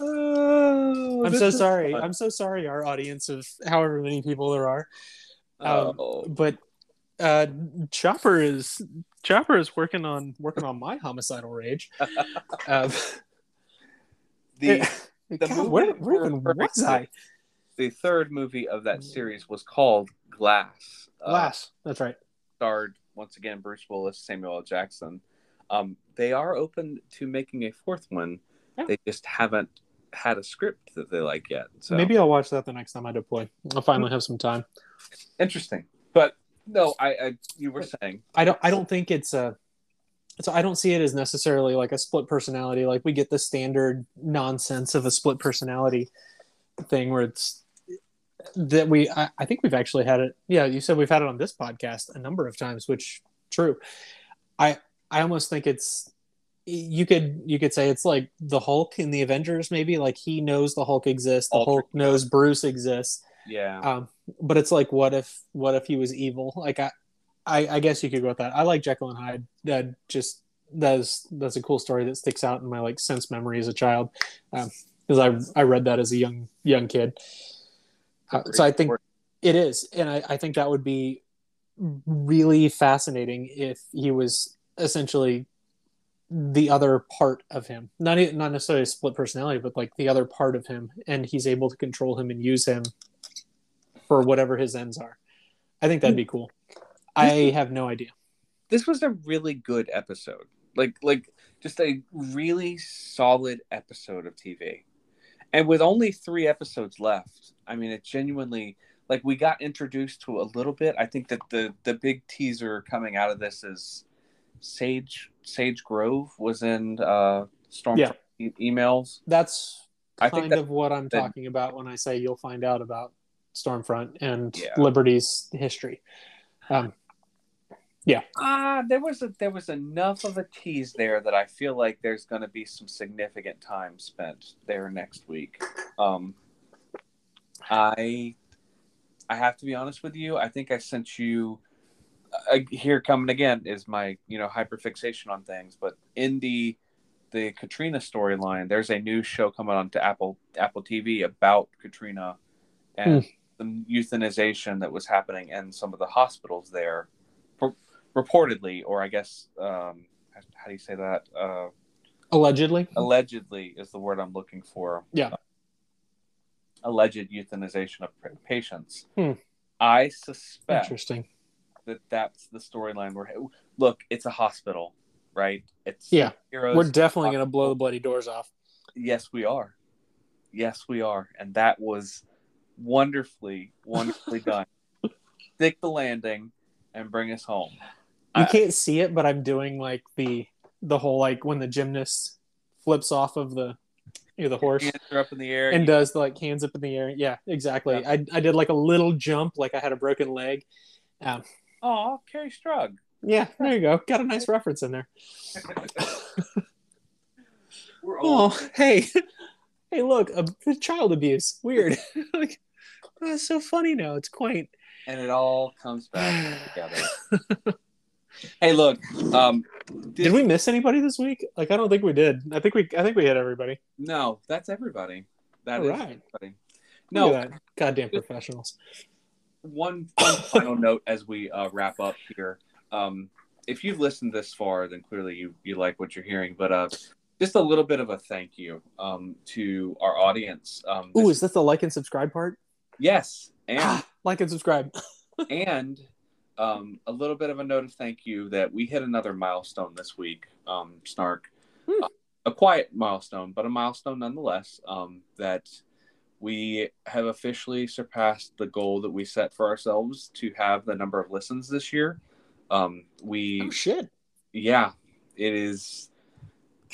Oh, I'm so sorry. fun. I'm so sorry, our audience of however many people there are. Um, Oh. But uh, Chopper is Chopper is working on working on my homicidal rage. Um, The the God, movie where, where even was I? the third movie of that series was called Glass. Uh, Glass. That's right. starred once again Bruce Willis, Samuel L. Jackson. Um, they are open to making a fourth one. Yeah. They just haven't had a script that they like yet. So Maybe I'll watch that the next time I deploy. I'll finally have some time. interesting. But no, I, I you were saying I don't. I don't think it's a. So I don't see it as necessarily like a split personality. Like we get the standard nonsense of a split personality thing where it's that we. I, I think we've actually had it. Yeah, you said we've had it on this podcast a number of times, which true. I I almost think it's you could you could say it's like the Hulk in the Avengers maybe like he knows the Hulk exists, the Ultra- Hulk knows Bruce exists. yeah. Um, but it's like, what if, what if he was evil? Like, I, I, I guess you could go with that. I like Jekyll and Hyde. That just that's that's a cool story that sticks out in my like sense memory as a child, because I I read that as a young young kid. Uh, so I think it is, and I, I think that would be really fascinating if he was essentially the other part of him not not necessarily a split personality but like the other part of him and he's able to control him and use him for whatever his ends are i think that'd be cool i have no idea this was a really good episode. Like like just a really solid episode of TV. And with only 3 episodes left, I mean it genuinely like we got introduced to a little bit. I think that the the big teaser coming out of this is Sage Sage Grove was in uh Storm Yeah. e- emails. that's I kind think that of what i'm talking about when i say you'll find out about stormfront and Yeah. liberty's history um, Ah, there was a there was enough of a tease there that I feel like there's going to be some significant time spent there next week. Um, I I have to be honest with you. I think I sent you. Uh, here coming again is my you know hyperfixation on things, but in the the Katrina storyline, there's a new show coming on to Apple Apple TV about Katrina and the euthanization that was happening in some of the hospitals there reportedly, or I guess, um, how do you say that? Uh, allegedly allegedly is the word I'm looking for. Yeah. alleged euthanization of patients. Hmm. I suspect interesting that that's the storyline. Where look, it's a hospital, right? It's Yeah. heroes. we're definitely going to blow the bloody doors off Yes, we are. Yes, we are, and that was wonderfully, wonderfully done. Stick the landing and bring us home. You I- can't see it, but I'm doing like the the whole like when the gymnast flips off of the you know, the horse Hands are up in the air. and you- does the like hands up in the air. Yeah, exactly. Yeah. I I did like a little jump, like I had a broken leg. Um, Oh, Kerri Strug. yeah, there you go. Got a nice reference in there. Oh, hey, hey, look, a, child abuse. Weird. like, oh, it's so funny now. It's quaint. and it all comes back together. Hey, look. Um, Did we miss anybody this week? Like, I don't think we did. I think we, I think we hit everybody. No, that's everybody. That All is right. everybody. No, No, goddamn professionals. one, one final note as we uh, wrap up here. Um, if you've listened this far, then clearly you you like what you're hearing. But uh, just a little bit of a thank you um, to our audience. Um, Ooh, is this the like and subscribe part? yes, and like and subscribe. and um, a little bit of a note of thank you that we hit another milestone this week. Um, Snark, Hmm. Uh, a quiet milestone, but a milestone nonetheless. Um, that we have officially surpassed the goal that we set for ourselves to have the number of listens this year. Um, we, Oh shit! yeah, it is.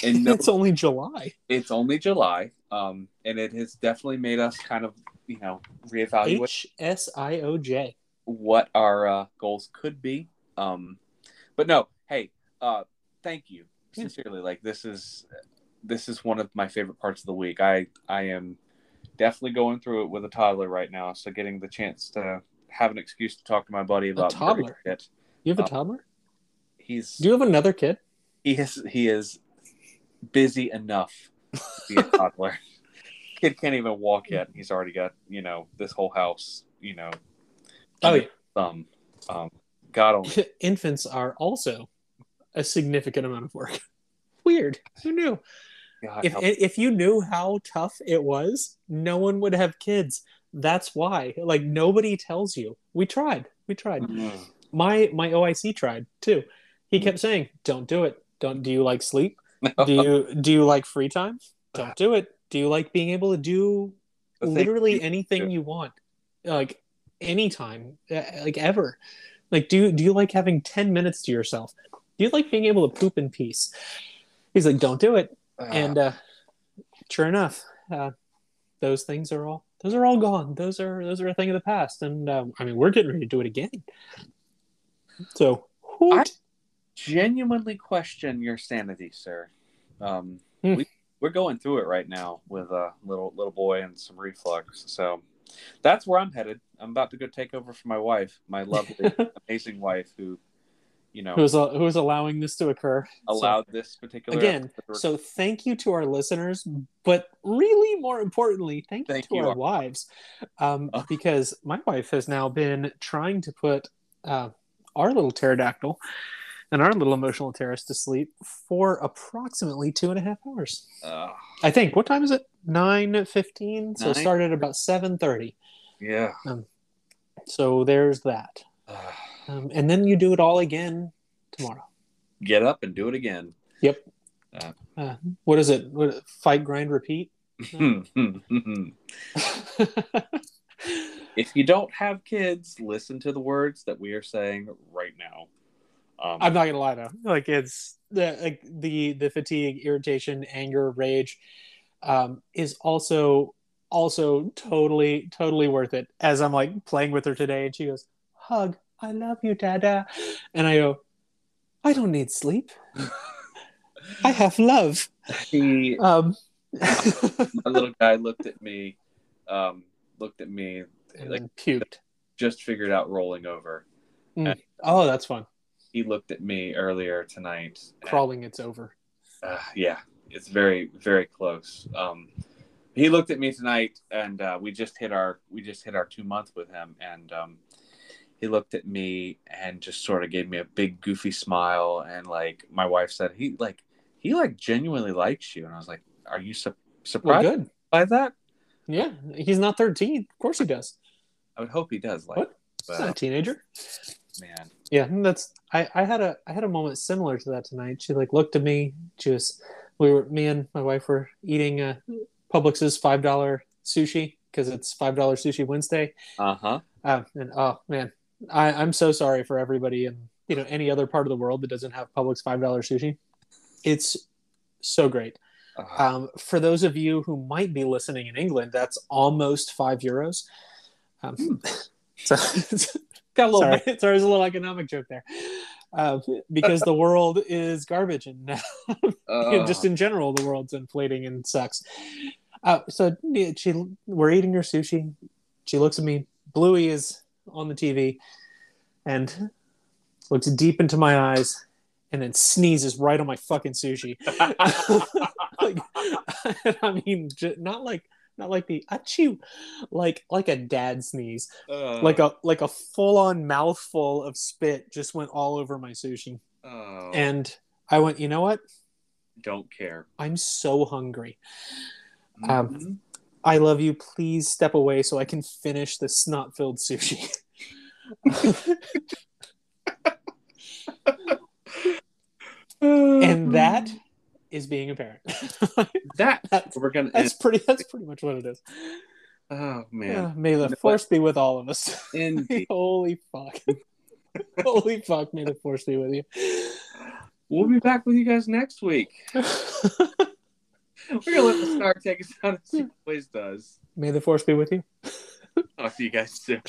And no, it's only July. it's only July, um, and it has definitely made us kind of, you know, reevaluate H S I O J. what our uh, goals could be. Um, but no, hey, uh, thank you Yeah. sincerely. Like this is this is one of my favorite parts of the week. I I am definitely going through it with a toddler right now, so getting the chance to have an excuse to talk to my buddy about toddler? It. You have a Uh, toddler? He's Do you have another kid? he is he is busy enough to be a toddler. Kid can't even walk yet. He's already got you know this whole house. You know, Oh yeah. thumb. Um, God only Infants are also a significant amount of work. Weird. Who knew? God, If help. if you knew how tough it was, no one would have kids. That's why. Like nobody tells you. We tried. We tried. Mm. My my OIC tried too. He kept saying, "Don't do it. Don't. Do you like sleep? Do you do you like free time? Don't do it. Do you like being able to do literally anything you want, like anytime, uh, like ever? Like, do you do you like having ten minutes to yourself? Do you like being able to poop in peace?" He's like, "Don't do it." Ah, and uh, sure enough, uh, those things are all those are all gone. Those are those are a thing of the past. And um, I mean, we're getting ready to do it again. So, hoot. genuinely question your sanity, sir. Um, Hmm. we we're going through it right now with a little little boy and some reflux. So that's where I'm headed. I'm about to go take over for my wife, my lovely, amazing wife, who you know who's who's allowing this to occur? So- allowed this particular again so thank you to our listeners but really more importantly thank, Thank you to you. our wives um, Oh. because my wife has now been trying to put uh, our little pterodactyl and our little emotional terrorist to sleep for approximately two and a half hours. Uh, i think what time is it? 9.15 so it Nine? started about 7.30 yeah. so there's that. Um, and then you do it all again tomorrow. Get up and do it again. Yep. Uh, what is it? What, fight grind repeat? If you don't have kids, listen to the words that we are saying right now. Um, I'm not gonna lie though, like it's the like the the fatigue, irritation, anger, rage, um, is also also totally totally worth it. As I'm like playing with her today, and she goes, "Hug, I love you, Dada," and I go, "I don't need sleep. I have love." he, Um, my little guy looked at me, um, looked at me, and like puked. just figured out rolling over. Oh, that's fun. He looked at me earlier tonight. and, Crawling, it's over. uh, yeah, it's very very close. Um, he looked at me tonight, and uh, we just hit our we just hit our two month with him, and um, he looked at me and just sort of gave me a big goofy smile, and like my wife said, he like he like genuinely likes you, and I was like, are you su- surprised good. by that? Yeah, he's not 13. Of course he does. I would hope he does like. What? He's not a teenager. Man, Yeah, that's I, I had a I had a moment similar to that tonight. She like looked at me. She was we were me and my wife were eating uh, Publix's five dollar sushi because it's five dollar sushi Wednesday. uh huh. Uh, and oh man, I, I'm so sorry for everybody in you know any other part of the world that doesn't have Publix five dollar sushi. It's so great. Um, for those of you who might be listening in England, that's almost five euros. Um, so Got a little sorry, bit. sorry, there's a little economic joke there. Uh, because the world is garbage, and now, Uh, just in general, the world's inflating and sucks. Uh, so she, we're eating her sushi. She looks at me. Bluey is on the TV, and looks deep into my eyes, and then sneezes right on my fucking sushi. like, I mean, not like not like the achoo, like like a dad sneeze, uh, like a like a full on mouthful of spit just went all over my sushi, oh, and I went, you know what? don't care. I'm so hungry. Um, Mhm. I love you. Please step away so I can finish this snot filled sushi. and that is being a parent. that that's, we're gonna. that's pretty. That's pretty much what it is. oh man, Yeah, may the know force be with all of us. Indeed. Holy fuck. Holy fuck, may the force be with you. we'll be back with you guys next week. We're gonna let the star take us out as he always does. may the force be with you. Talk to you guys soon.